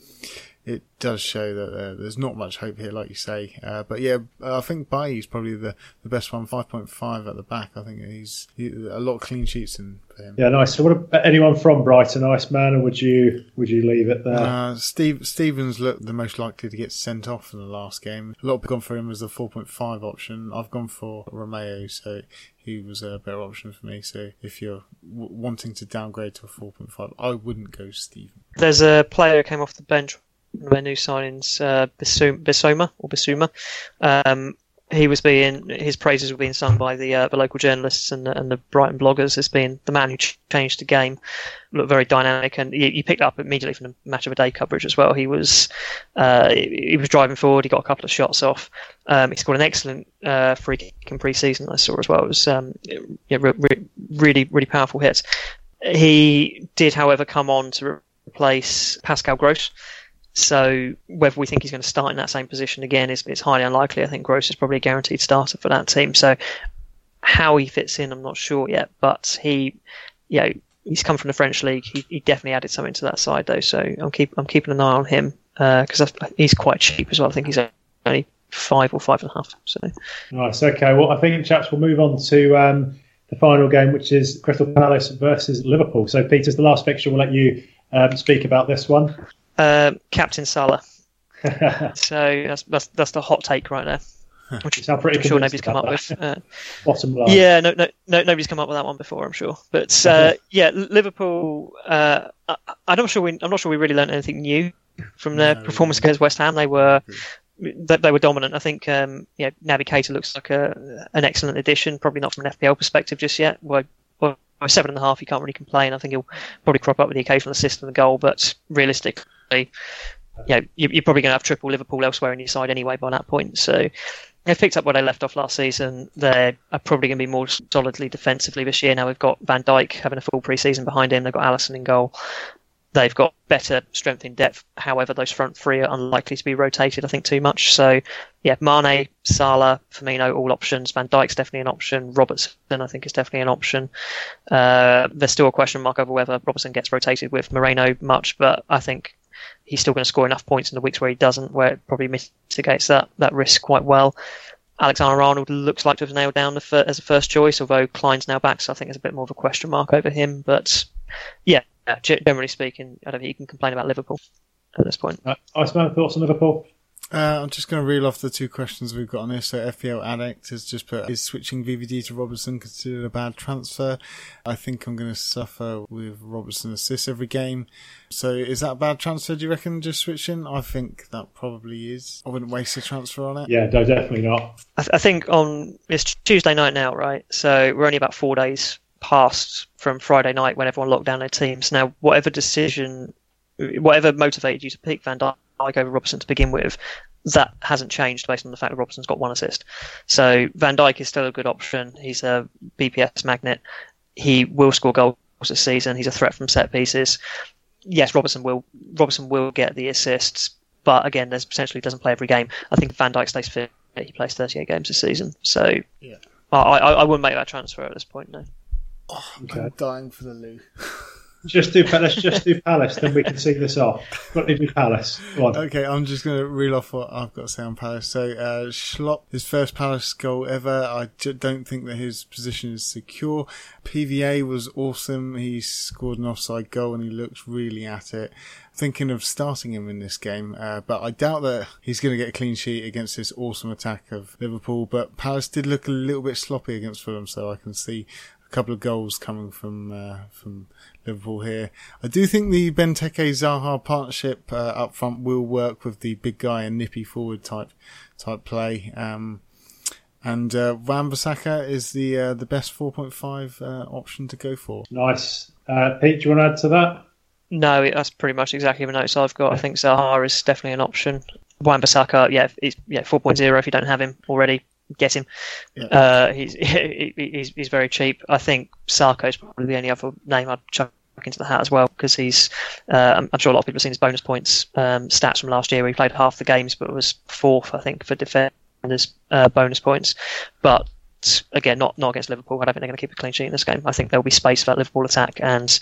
it does show that uh, there's not much hope here, like you say. Uh, but yeah, I think Bailly's probably the, the best one, 5.5 at the back. I think he's he, a lot of clean sheets in for him. Yeah, nice. So, what about anyone from Brighton, Iceman, or would you would you leave it there? Uh, Steve Stevens looked the most likely to get sent off in the last game. A lot of people gone for him as the 4.5 option. I've gone for Romeo, so he was a better option for me. So if you're w- wanting to downgrade to a 4.5, I wouldn't go Steven. There's a player who came off the bench one of their new signings, uh, or Bissouma. Um, he was being his praises were being sung by the uh, the local journalists and the, and the Brighton bloggers as being the man who ch- changed the game. Looked very dynamic, and you, you, picked up immediately from the match of a day coverage as well. He was uh, he was driving forward. He got a couple of shots off. Um, he scored an excellent uh, free kick in pre-season. I saw as well. It was um, yeah, re- re- really really powerful hits. He did, however, come on to replace Pascal Gross. So whether we think he's going to start in that same position again is, is highly unlikely. I think Gross is probably a guaranteed starter for that team. So how he fits in, I'm not sure yet. But he, you know, he's come from the French league. He, he definitely added something to that side though. So I'm keep I'm keeping an eye on him because uh, he's quite cheap as well. I think he's only five or five and a half. So nice. Okay. Well, I think chaps we'll move on to. Um, the final game, which is Crystal Palace versus Liverpool. So, Peter's the last fixture. We'll let you um, speak about this one. Uh, Captain Salah. so that's, that's that's the hot take right there. Which I'm pretty I'm sure nobody's come up that. with. Uh, Bottom line. Yeah, no, no, no, nobody's come up with that one before. I'm sure, but uh, yeah, Liverpool. Uh, I, am not sure we. I'm not sure we really learned anything new from their no, performance against West Ham. They were. They, they were dominant. I think um, yeah, Naby Keita looks like a, an excellent addition. Probably not from an FPL perspective just yet. Well, seven and a half, you can't really complain. I think he'll probably crop up with the occasional assist and the goal, but realistically, you know, you're probably going to have triple Liverpool elsewhere in your side anyway by that point. So they've picked up where they left off last season. They are probably going to be more solidly defensively this year. Now we've got Van Dijk having a full pre-season behind him. They've got Alisson in goal. They've got better strength in depth. However, those front three are unlikely to be rotated, I think, too much. So, yeah, Mane, Salah, Firmino, all options. Van Dijk's definitely an option. Robertson, I think, is definitely an option. Uh, there's still a question mark over whether Robertson gets rotated with Moreno much, but I think he's still going to score enough points in the weeks where he doesn't, where it probably mitigates that, that risk quite well. Alexander Arnold looks like to have nailed down as a first choice, although Clyne's now back, so I think there's a bit more of a question mark over him. But yeah, generally speaking, I don't think you can complain about Liverpool at this point. Uh, Iceman, thoughts on Liverpool? Uh, I'm just going to reel off the two questions we've got on this. So FPL Addict has just put, is switching VVD to Robertson considered a bad transfer? I think I'm going to suffer with Robertson assists every game. So is that a bad transfer, do you reckon, just switching? I think that probably is. I wouldn't waste a transfer on it. Yeah, no, definitely not. I, th- I think on, it's Tuesday night now, right? So we're only about four days past from Friday night when everyone locked down their teams. Now, whatever decision, whatever motivated you to pick Van Dijk over Robertson to begin with, that hasn't changed based on the fact that Robertson's got one assist. So Van Dijk is still a good option. He's a BPS magnet. He will score goals this season. He's a threat from set pieces. Yes, Robertson will Robertson will get the assists, but again, there's potentially doesn't play every game. I think Van Dijk stays fit. He plays 38 games this season, so yeah. I, I, I wouldn't make that transfer at this point. No. Oh, I'm dying for the Lou. just do let's just do Palace, then we can see this off. Got to do Palace. Okay, I'm just going to reel off what I've got to say on Palace. So uh, Schlupp, his first Palace goal ever. I j- don't think that his position is secure. PVA was awesome. He scored an offside goal and he looked really at it. Thinking of starting him in this game, uh, but I doubt that he's going to get a clean sheet against this awesome attack of Liverpool. But Palace did look a little bit sloppy against Fulham, so I can see couple of goals coming from uh, from Liverpool here. I do think the Benteke Zaha partnership uh, up front will work with the big guy and nippy forward type type play. Um, and uh, Wan-Bissaka is the uh, the best 4.5 uh, option to go for. Nice. Uh, Pete, do you want to add to that? No, that's pretty much exactly the notes I've got. I think Zaha is definitely an option. Wan-Bissaka, yeah, he's, yeah, 4.0 if you don't have him already. Get him. Yeah. Uh, he's, he's he's very cheap. I think Sakho is probably the only other name I'd chuck into the hat as well because he's. Uh, I'm, I'm sure a lot of people have seen his bonus points um, stats from last year. Where he played half the games, but was fourth, I think, for defenders uh, bonus points. But again, not not against Liverpool. I don't think they're going to keep a clean sheet in this game. I think there'll be space for that Liverpool attack, and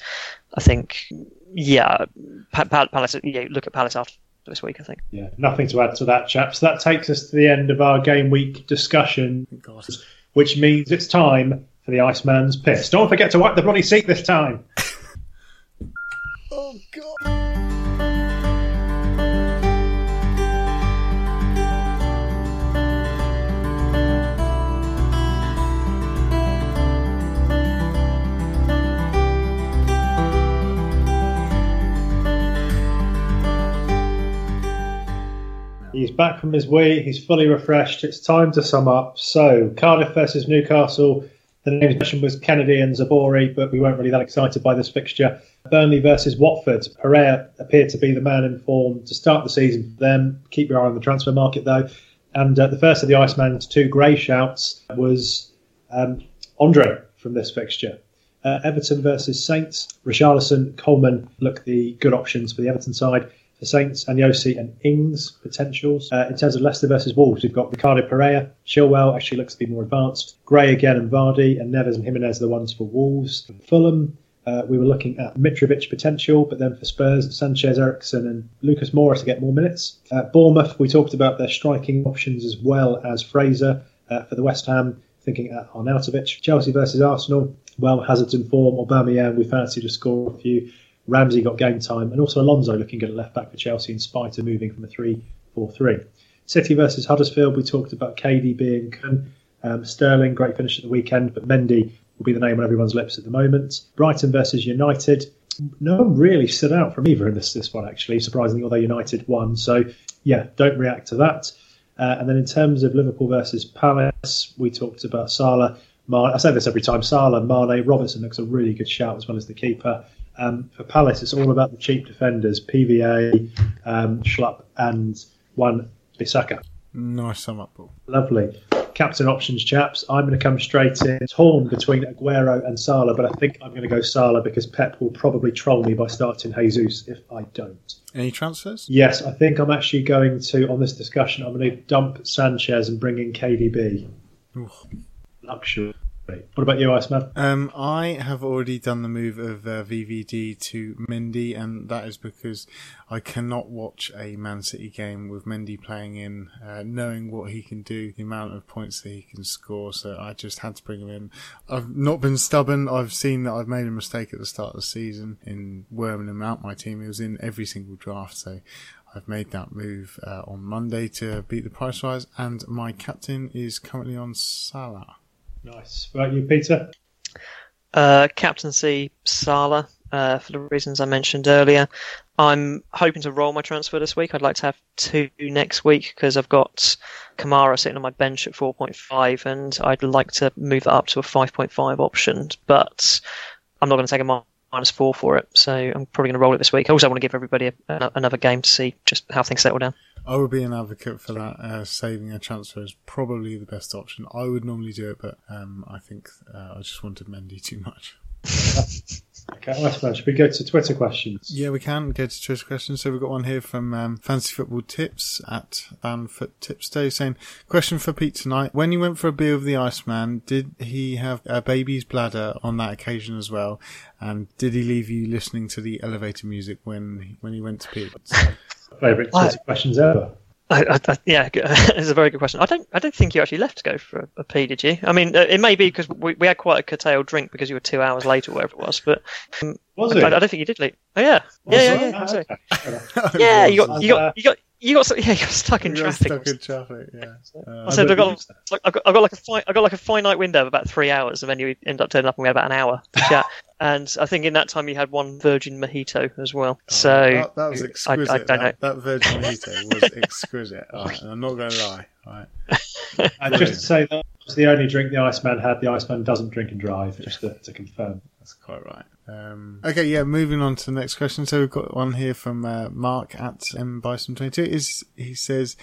I think, yeah, Pa- Pa- Palace. Yeah, look at Palace after this week. I think. Yeah, nothing to add to that, chaps. That takes us to the end of our game week discussion, God. which means it's time for the Iceman's piss. Don't forget to wipe the bloody seat this time. Oh God. He's back from his wee. He's fully refreshed. It's time to sum up. So, Cardiff versus Newcastle. The names mentioned was Kenedy and Zabori, but we weren't really that excited by this fixture. Burnley versus Watford. Pereyra appeared to be the man in form to start the season for them. Keep your eye on the transfer market, though. And uh, the first of the Iceman's two grey shouts was um, Andre from this fixture. Uh, Everton versus Saints. Richarlison, Coleman look the good options for the Everton side. For Saints, Anyosi and Ings potentials. Uh, in terms of Leicester versus Wolves, we've got Ricardo Pereira. Chilwell actually looks to be more advanced. Gray again and Vardy, and Neves and Jimenez are the ones for Wolves. For Fulham, uh, we were looking at Mitrovic potential, but then for Spurs, Sanchez, Eriksen, and Lucas Moura to get more minutes. Uh, Bournemouth, we talked about their striking options as well as Fraser. Uh, for the West Ham, thinking at Arnautovic. Chelsea versus Arsenal, well, Hazard's in form. Aubameyang, we fancy to score a few. Ramsey got game time, and also Alonso looking good at left back for Chelsea in spite of moving from a 3 4 3. City versus Huddersfield, we talked about KDB and. Um, Sterling, great finish at the weekend, but Mendy will be the name on everyone's lips at the moment. Brighton versus United. No one really stood out from either in this, this one, actually, surprisingly, although United won. So, yeah, don't react to that. Uh, and then in terms of Liverpool versus Palace, we talked about Salah. I say this every time. Salah, Mane, Robertson looks a really good shout as well as the keeper. Um, for Palace, it's all about the cheap defenders: PVA, um, Schlupp, and one Bissaka. Nice sum up, Paul. Lovely. Captain options, chaps. I'm going to come straight in. Torn between Aguero and Salah, but I think I'm going to go Salah because Pep will probably troll me by starting Jesus if I don't. Any transfers? Yes, I think I'm actually going to, on this discussion, I'm going to dump Sanchez and bring in KDB. Ooh. Luxury. What about you, Iceman? Um, I have already done the move of uh, VVD to Mendy, and that is because I cannot watch a Man City game with Mendy playing in, uh, knowing what he can do, the amount of points that he can score. So I just had to bring him in. I've not been stubborn. I've seen that I've made a mistake at the start of the season in worming him out my team. He was in every single draft, so I've made that move uh, on Monday to beat the price rise, and my captain is currently on Salah. Nice. About you, Peter? Uh, captaincy Salah uh, for the reasons I mentioned earlier. I'm hoping to roll my transfer this week. I'd like to have two next week because I've got Kamara sitting on my bench at 4.5, and I'd like to move that up to a 5.5 option. But I'm not going to take a minus four for it, so I'm probably going to roll it this week. I also want to give everybody a, a- another game to see just how things settle down. I would be an advocate for that. Uh, saving a transfer is probably the best option. I would normally do it, but um, I think uh, I just wanted Mendy too much. Okay, Iceman, should we go to Twitter questions? Yeah, we can go to Twitter questions. So we've got one here from um, Fancy Football Tips at Fanfoot Tips Day saying, Question for Pete tonight. When you went for a beer with the Iceman, did he have a baby's bladder on that occasion as well? And did he leave you listening to the elevator music when when he went to pee? Favourite I- Twitter questions ever. I, I, I, yeah, it's a very good question. I don't, I don't think you actually left to go for a, a pee, did you? I mean, uh, it may be because we, we had quite a curtailed drink because you were two hours late or whatever it was, but um, Was I, it? I don't think you did leave. Oh yeah, Was yeah, it? yeah, yeah. Ah, sorry. okay. Fair enough. Yeah, you got, you got, you got, You got yeah, you got stuck in We got traffic. stuck in traffic. Yeah. Uh, I said I got use that. like, I got, I got like a fi- I got like a finite window of about three hours, and then you end up turning up and we had about an hour to chat. And I think in that time you had one virgin mojito as well. so Oh, that, that was exquisite. I, don't know. that, that Virgin Mojito was exquisite. All right, and I'm not going to lie. All right. And just to say that was the only drink the Iceman had. The Iceman doesn't drink and drive, just to, to confirm. That's quite right. Um, okay, yeah. Moving on to the next question. So we've got one here from uh, Mark at M Bison twenty two. Is he says,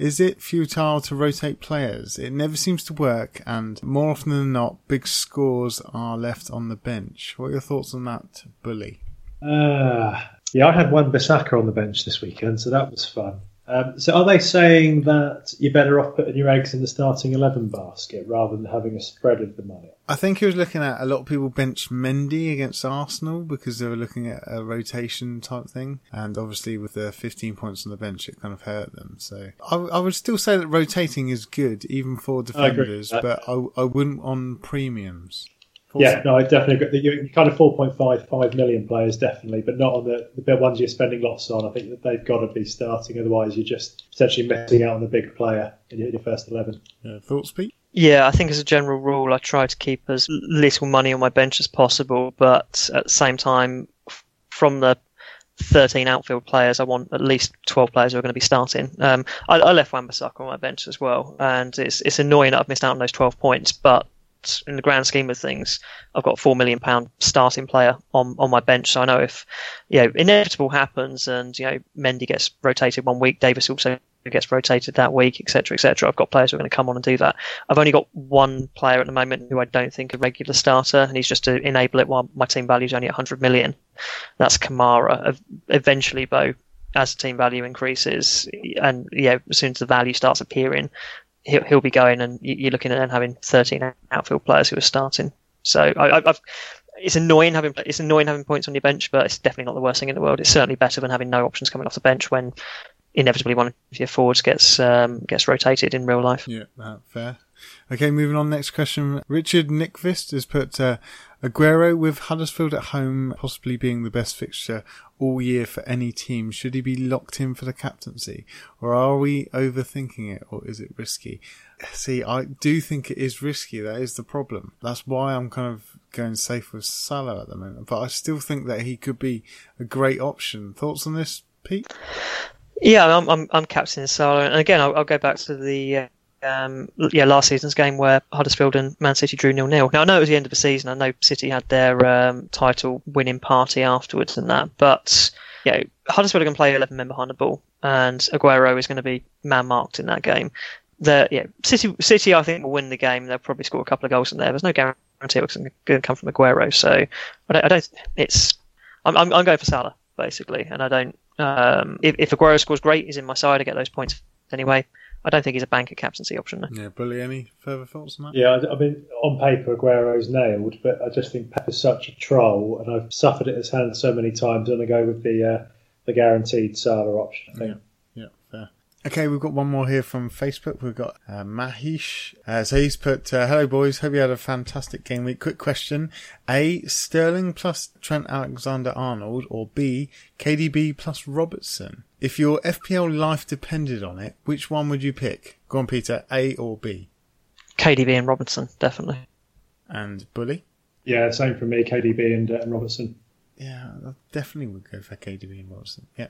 is it futile to rotate players? It never seems to work, and more often than not, big scores are left on the bench. What are your thoughts on that, Bully? Uh, yeah, I had Wan-Bissaka on the bench this weekend, so that was fun. Um, so are they saying that you're better off putting your eggs in the starting 11 basket rather than having a spread of the money? I think he was looking at a lot of people bench Mendy against Arsenal because they were looking at a rotation type thing, and obviously with the 15 points on the bench, it kind of hurt them. So I, I would still say that rotating is good, even for I defenders, that. but I, I wouldn't on premiums. Yeah, no, I definitely agree. You, you kind of 4.5, 5 million players, definitely, but not on the, the big ones you're spending lots on. I think that they've got to be starting, otherwise, you're just potentially missing out on the big player in your, your first 11. Yeah, thoughts, Pete? Yeah, I think as a general rule, I try to keep as little money on my bench as possible, but at the same time, from the 13 outfield players, I want at least 12 players who are going to be starting. Um, I, I left Wan-Bissaka on my bench as well, and it's it's annoying that I've missed out on those 12 points, but in the grand scheme of things, I've got a four million pound starting player on, on my bench, so I know if you know inevitable happens and you know Mendy gets rotated one week, Davies also gets rotated that week, etc., etc. I've got players who are going to come on and do that. I've only got one player at the moment who I don't think a regular starter, and he's just to enable it while my team value is only 100 million. That's Kamara. Eventually, though, as team value increases, and yeah, as soon as the value starts appearing, he'll, he'll be going, and you- you're looking at then having 13 outfield players who are starting. So I, I've. It's annoying having it's annoying having points on your bench, but it's definitely not the worst thing in the world. It's certainly better than having no options coming off the bench when inevitably one of your forwards gets um, gets rotated in real life. Yeah, that fair. Okay, moving on. Next question. Richard Nickvist has put uh, Aguero with Huddersfield at home possibly being the best fixture all year for any team. Should he be locked in for the captaincy, or are we overthinking it, or is it risky? See, I do think it is risky. That is the problem. That's why I'm kind of going safe with Salah at the moment. But I still think that he could be a great option. Thoughts on this, Pete? Yeah, I'm I'm, I'm captain Salah, and again, I'll, I'll go back to the uh, um, yeah last season's game where Huddersfield and Man City drew nil nil. Now I know it was the end of the season. I know City had their um, title winning party afterwards and that, but know Huddersfield are going to play 11 men behind the ball, and Aguero is going to be man marked in that game. The yeah City City I think will win the game. They'll probably score a couple of goals in there. There's no guarantee it's going to come from Aguero, so I don't. I don't it's I'm, I'm I'm going for Salah basically, and I don't. Um, if, if Aguero scores great, he's in my side. I get those points anyway. I don't think he's a banker captaincy option. No. Yeah, Bully. Any further thoughts on that? Yeah, I, I mean, on paper, Aguero's nailed, but I just think Pep is such a troll, and I've suffered at his hands so many times. I'm going to go with the uh, the guaranteed Salah option. I think. Yeah, fair. Okay, we've got one more here from Facebook. We've got uh, Mahesh. Uh, so he's put, uh, hello boys, hope you had a fantastic game week. Quick question. A, Sterling plus Trent Alexander-Arnold, or B, KDB plus Robertson? If your FPL life depended on it, which one would you pick? Go on, Peter, A or B? KDB and Robertson, definitely. And Bully? Yeah, same for me, KDB and, uh, and Robertson. Yeah, I definitely would go for KDB and Robertson. Yeah.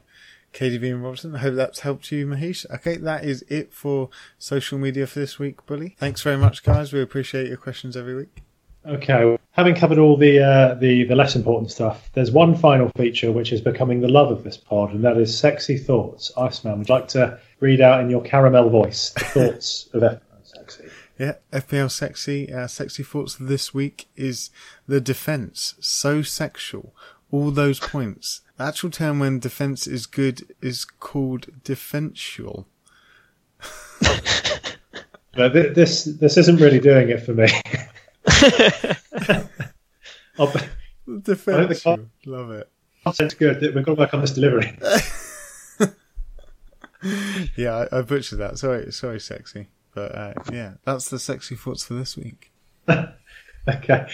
KDB and Robertson. I hope that's helped you, Mahesh. Okay, that is it for social media for this week, Bully. Thanks very much, guys. We appreciate your questions every week. Okay, having covered all the, uh, the the less important stuff, there's one final feature which is becoming the love of this pod, and that is sexy thoughts. Iceman, would you like to read out in your caramel voice the thoughts of FPL Sexy? Yeah, FPL sexy. Uh, sexy thoughts this week is the defense. So sexual. All those points. The actual term when defense is good is called defensual. Thi- this this isn't really doing it for me. Defensual. Love it. content's good. We've got to work on this delivery. Yeah, I, I butchered that. Sorry, sorry, sexy. But uh, yeah, that's the sexy thoughts for this week. Okay.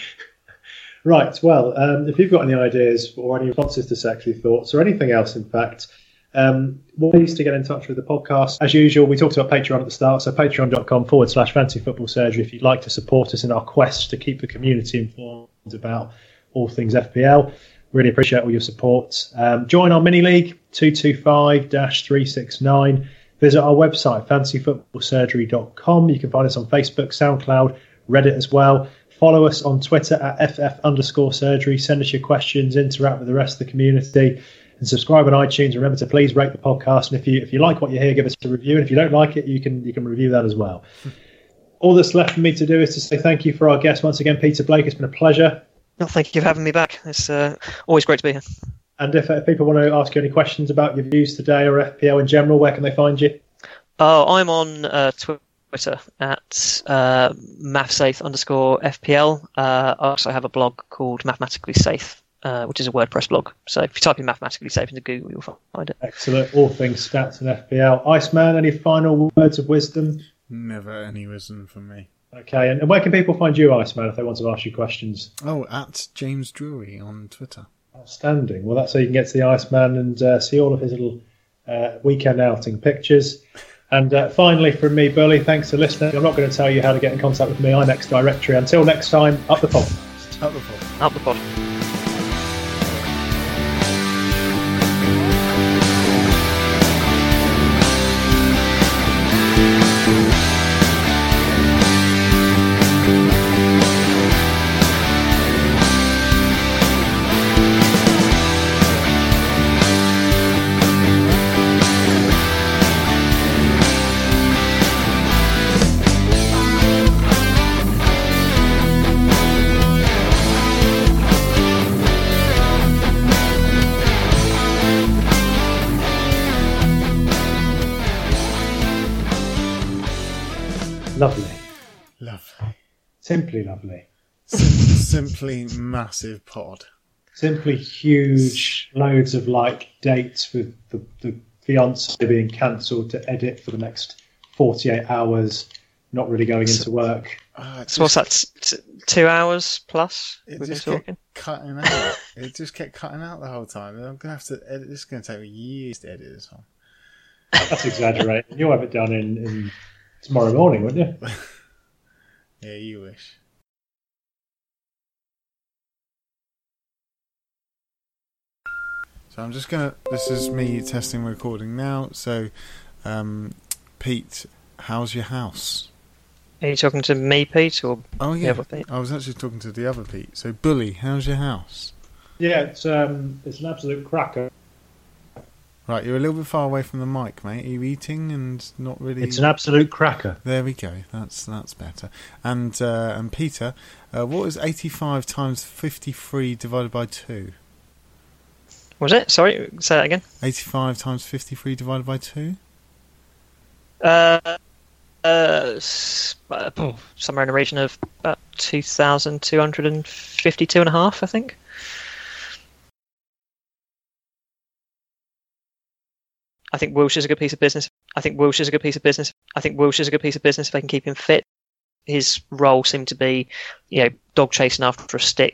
Right. Well, um, if you've got any ideas or any responses to sexy thoughts or anything else, in fact, Um, ways to get in touch with the podcast. As usual, we talked about Patreon at the start, so patreon.com forward slash fancy football surgery if you'd like to support us in our quest to keep the community informed about all things FPL. Really appreciate all your support. Um, join our mini league 225 369. Visit our website, fancyfootballsurgery.com. You can find us on Facebook, SoundCloud, Reddit as well. Follow us on Twitter at FF underscore surgery. Send us your questions, interact with the rest of the community, and subscribe on iTunes. Remember to please rate the podcast. And if you if you like what you hear, give us a review. And if you don't like it, you can you can review that as well. All that's left for me to do is to say thank you for our guest once again, Peter Blake. It's been a pleasure. No, thank you for having me back. It's uh, always great to be here. And if, if people want to ask you any questions about your views today or FPL in general, where can they find you? Oh, I'm on uh, Twitter at uh, mathsafe underscore FPL. Uh, I also have a blog called Mathematically Safe, uh, which is a WordPress blog. So if you type in Mathematically Safe into Google, you'll find it. Excellent. All things stats and FPL. Iceman, any final words of wisdom? Never any wisdom from me. Okay, and where can people find you, Iceman, if they want to ask you questions? Oh, at James Drury on Twitter. Outstanding. Well, that's how you can get to the Iceman and uh, see all of his little uh, weekend outing pictures. And uh, finally, from me, Burley, thanks for listening. I'm not going to tell you how to get in contact with me, I'm iMex Directory. Until next time, up the pod. Up the pod. Up the pod. Simply lovely. Simply massive pod. Simply huge loads of like dates with the, the fiance being cancelled to edit for the next 48 hours, not really going into work. Uh, it So what's that? t- t- two hours plus? It We've just kept cutting out. it just kept cutting out the whole time. I'm gonna have to edit. This is gonna take me years to edit this one. That's exaggerating. You'll have it done in, in tomorrow morning, wouldn't you? Yeah, you wish. So I'm just gonna. This is me testing recording now. So, um, Pete, how's your house? Are you talking to me, Pete, or Oh the yeah, other Pete? I was actually talking to the other Pete. So, Bully, how's your house? Yeah, it's um, it's an absolute cracker. Right, you're a little bit far away from the mic, mate. Are you eating and not really? It's an absolute cracker. There we go. That's that's better. And uh, and Peter, uh, what is 85 times 53 divided by two? Was it? Sorry, say that again. 85 times 53 divided by two? Uh, uh, s- uh, somewhere in the region of about 2,252 and a half, I think. I think Wilshere's a good piece of business. I think Wilshere's a good piece of business. I think Wilshere's a good piece of business if they can keep him fit. His role seemed to be, you know, dog chasing after a stick,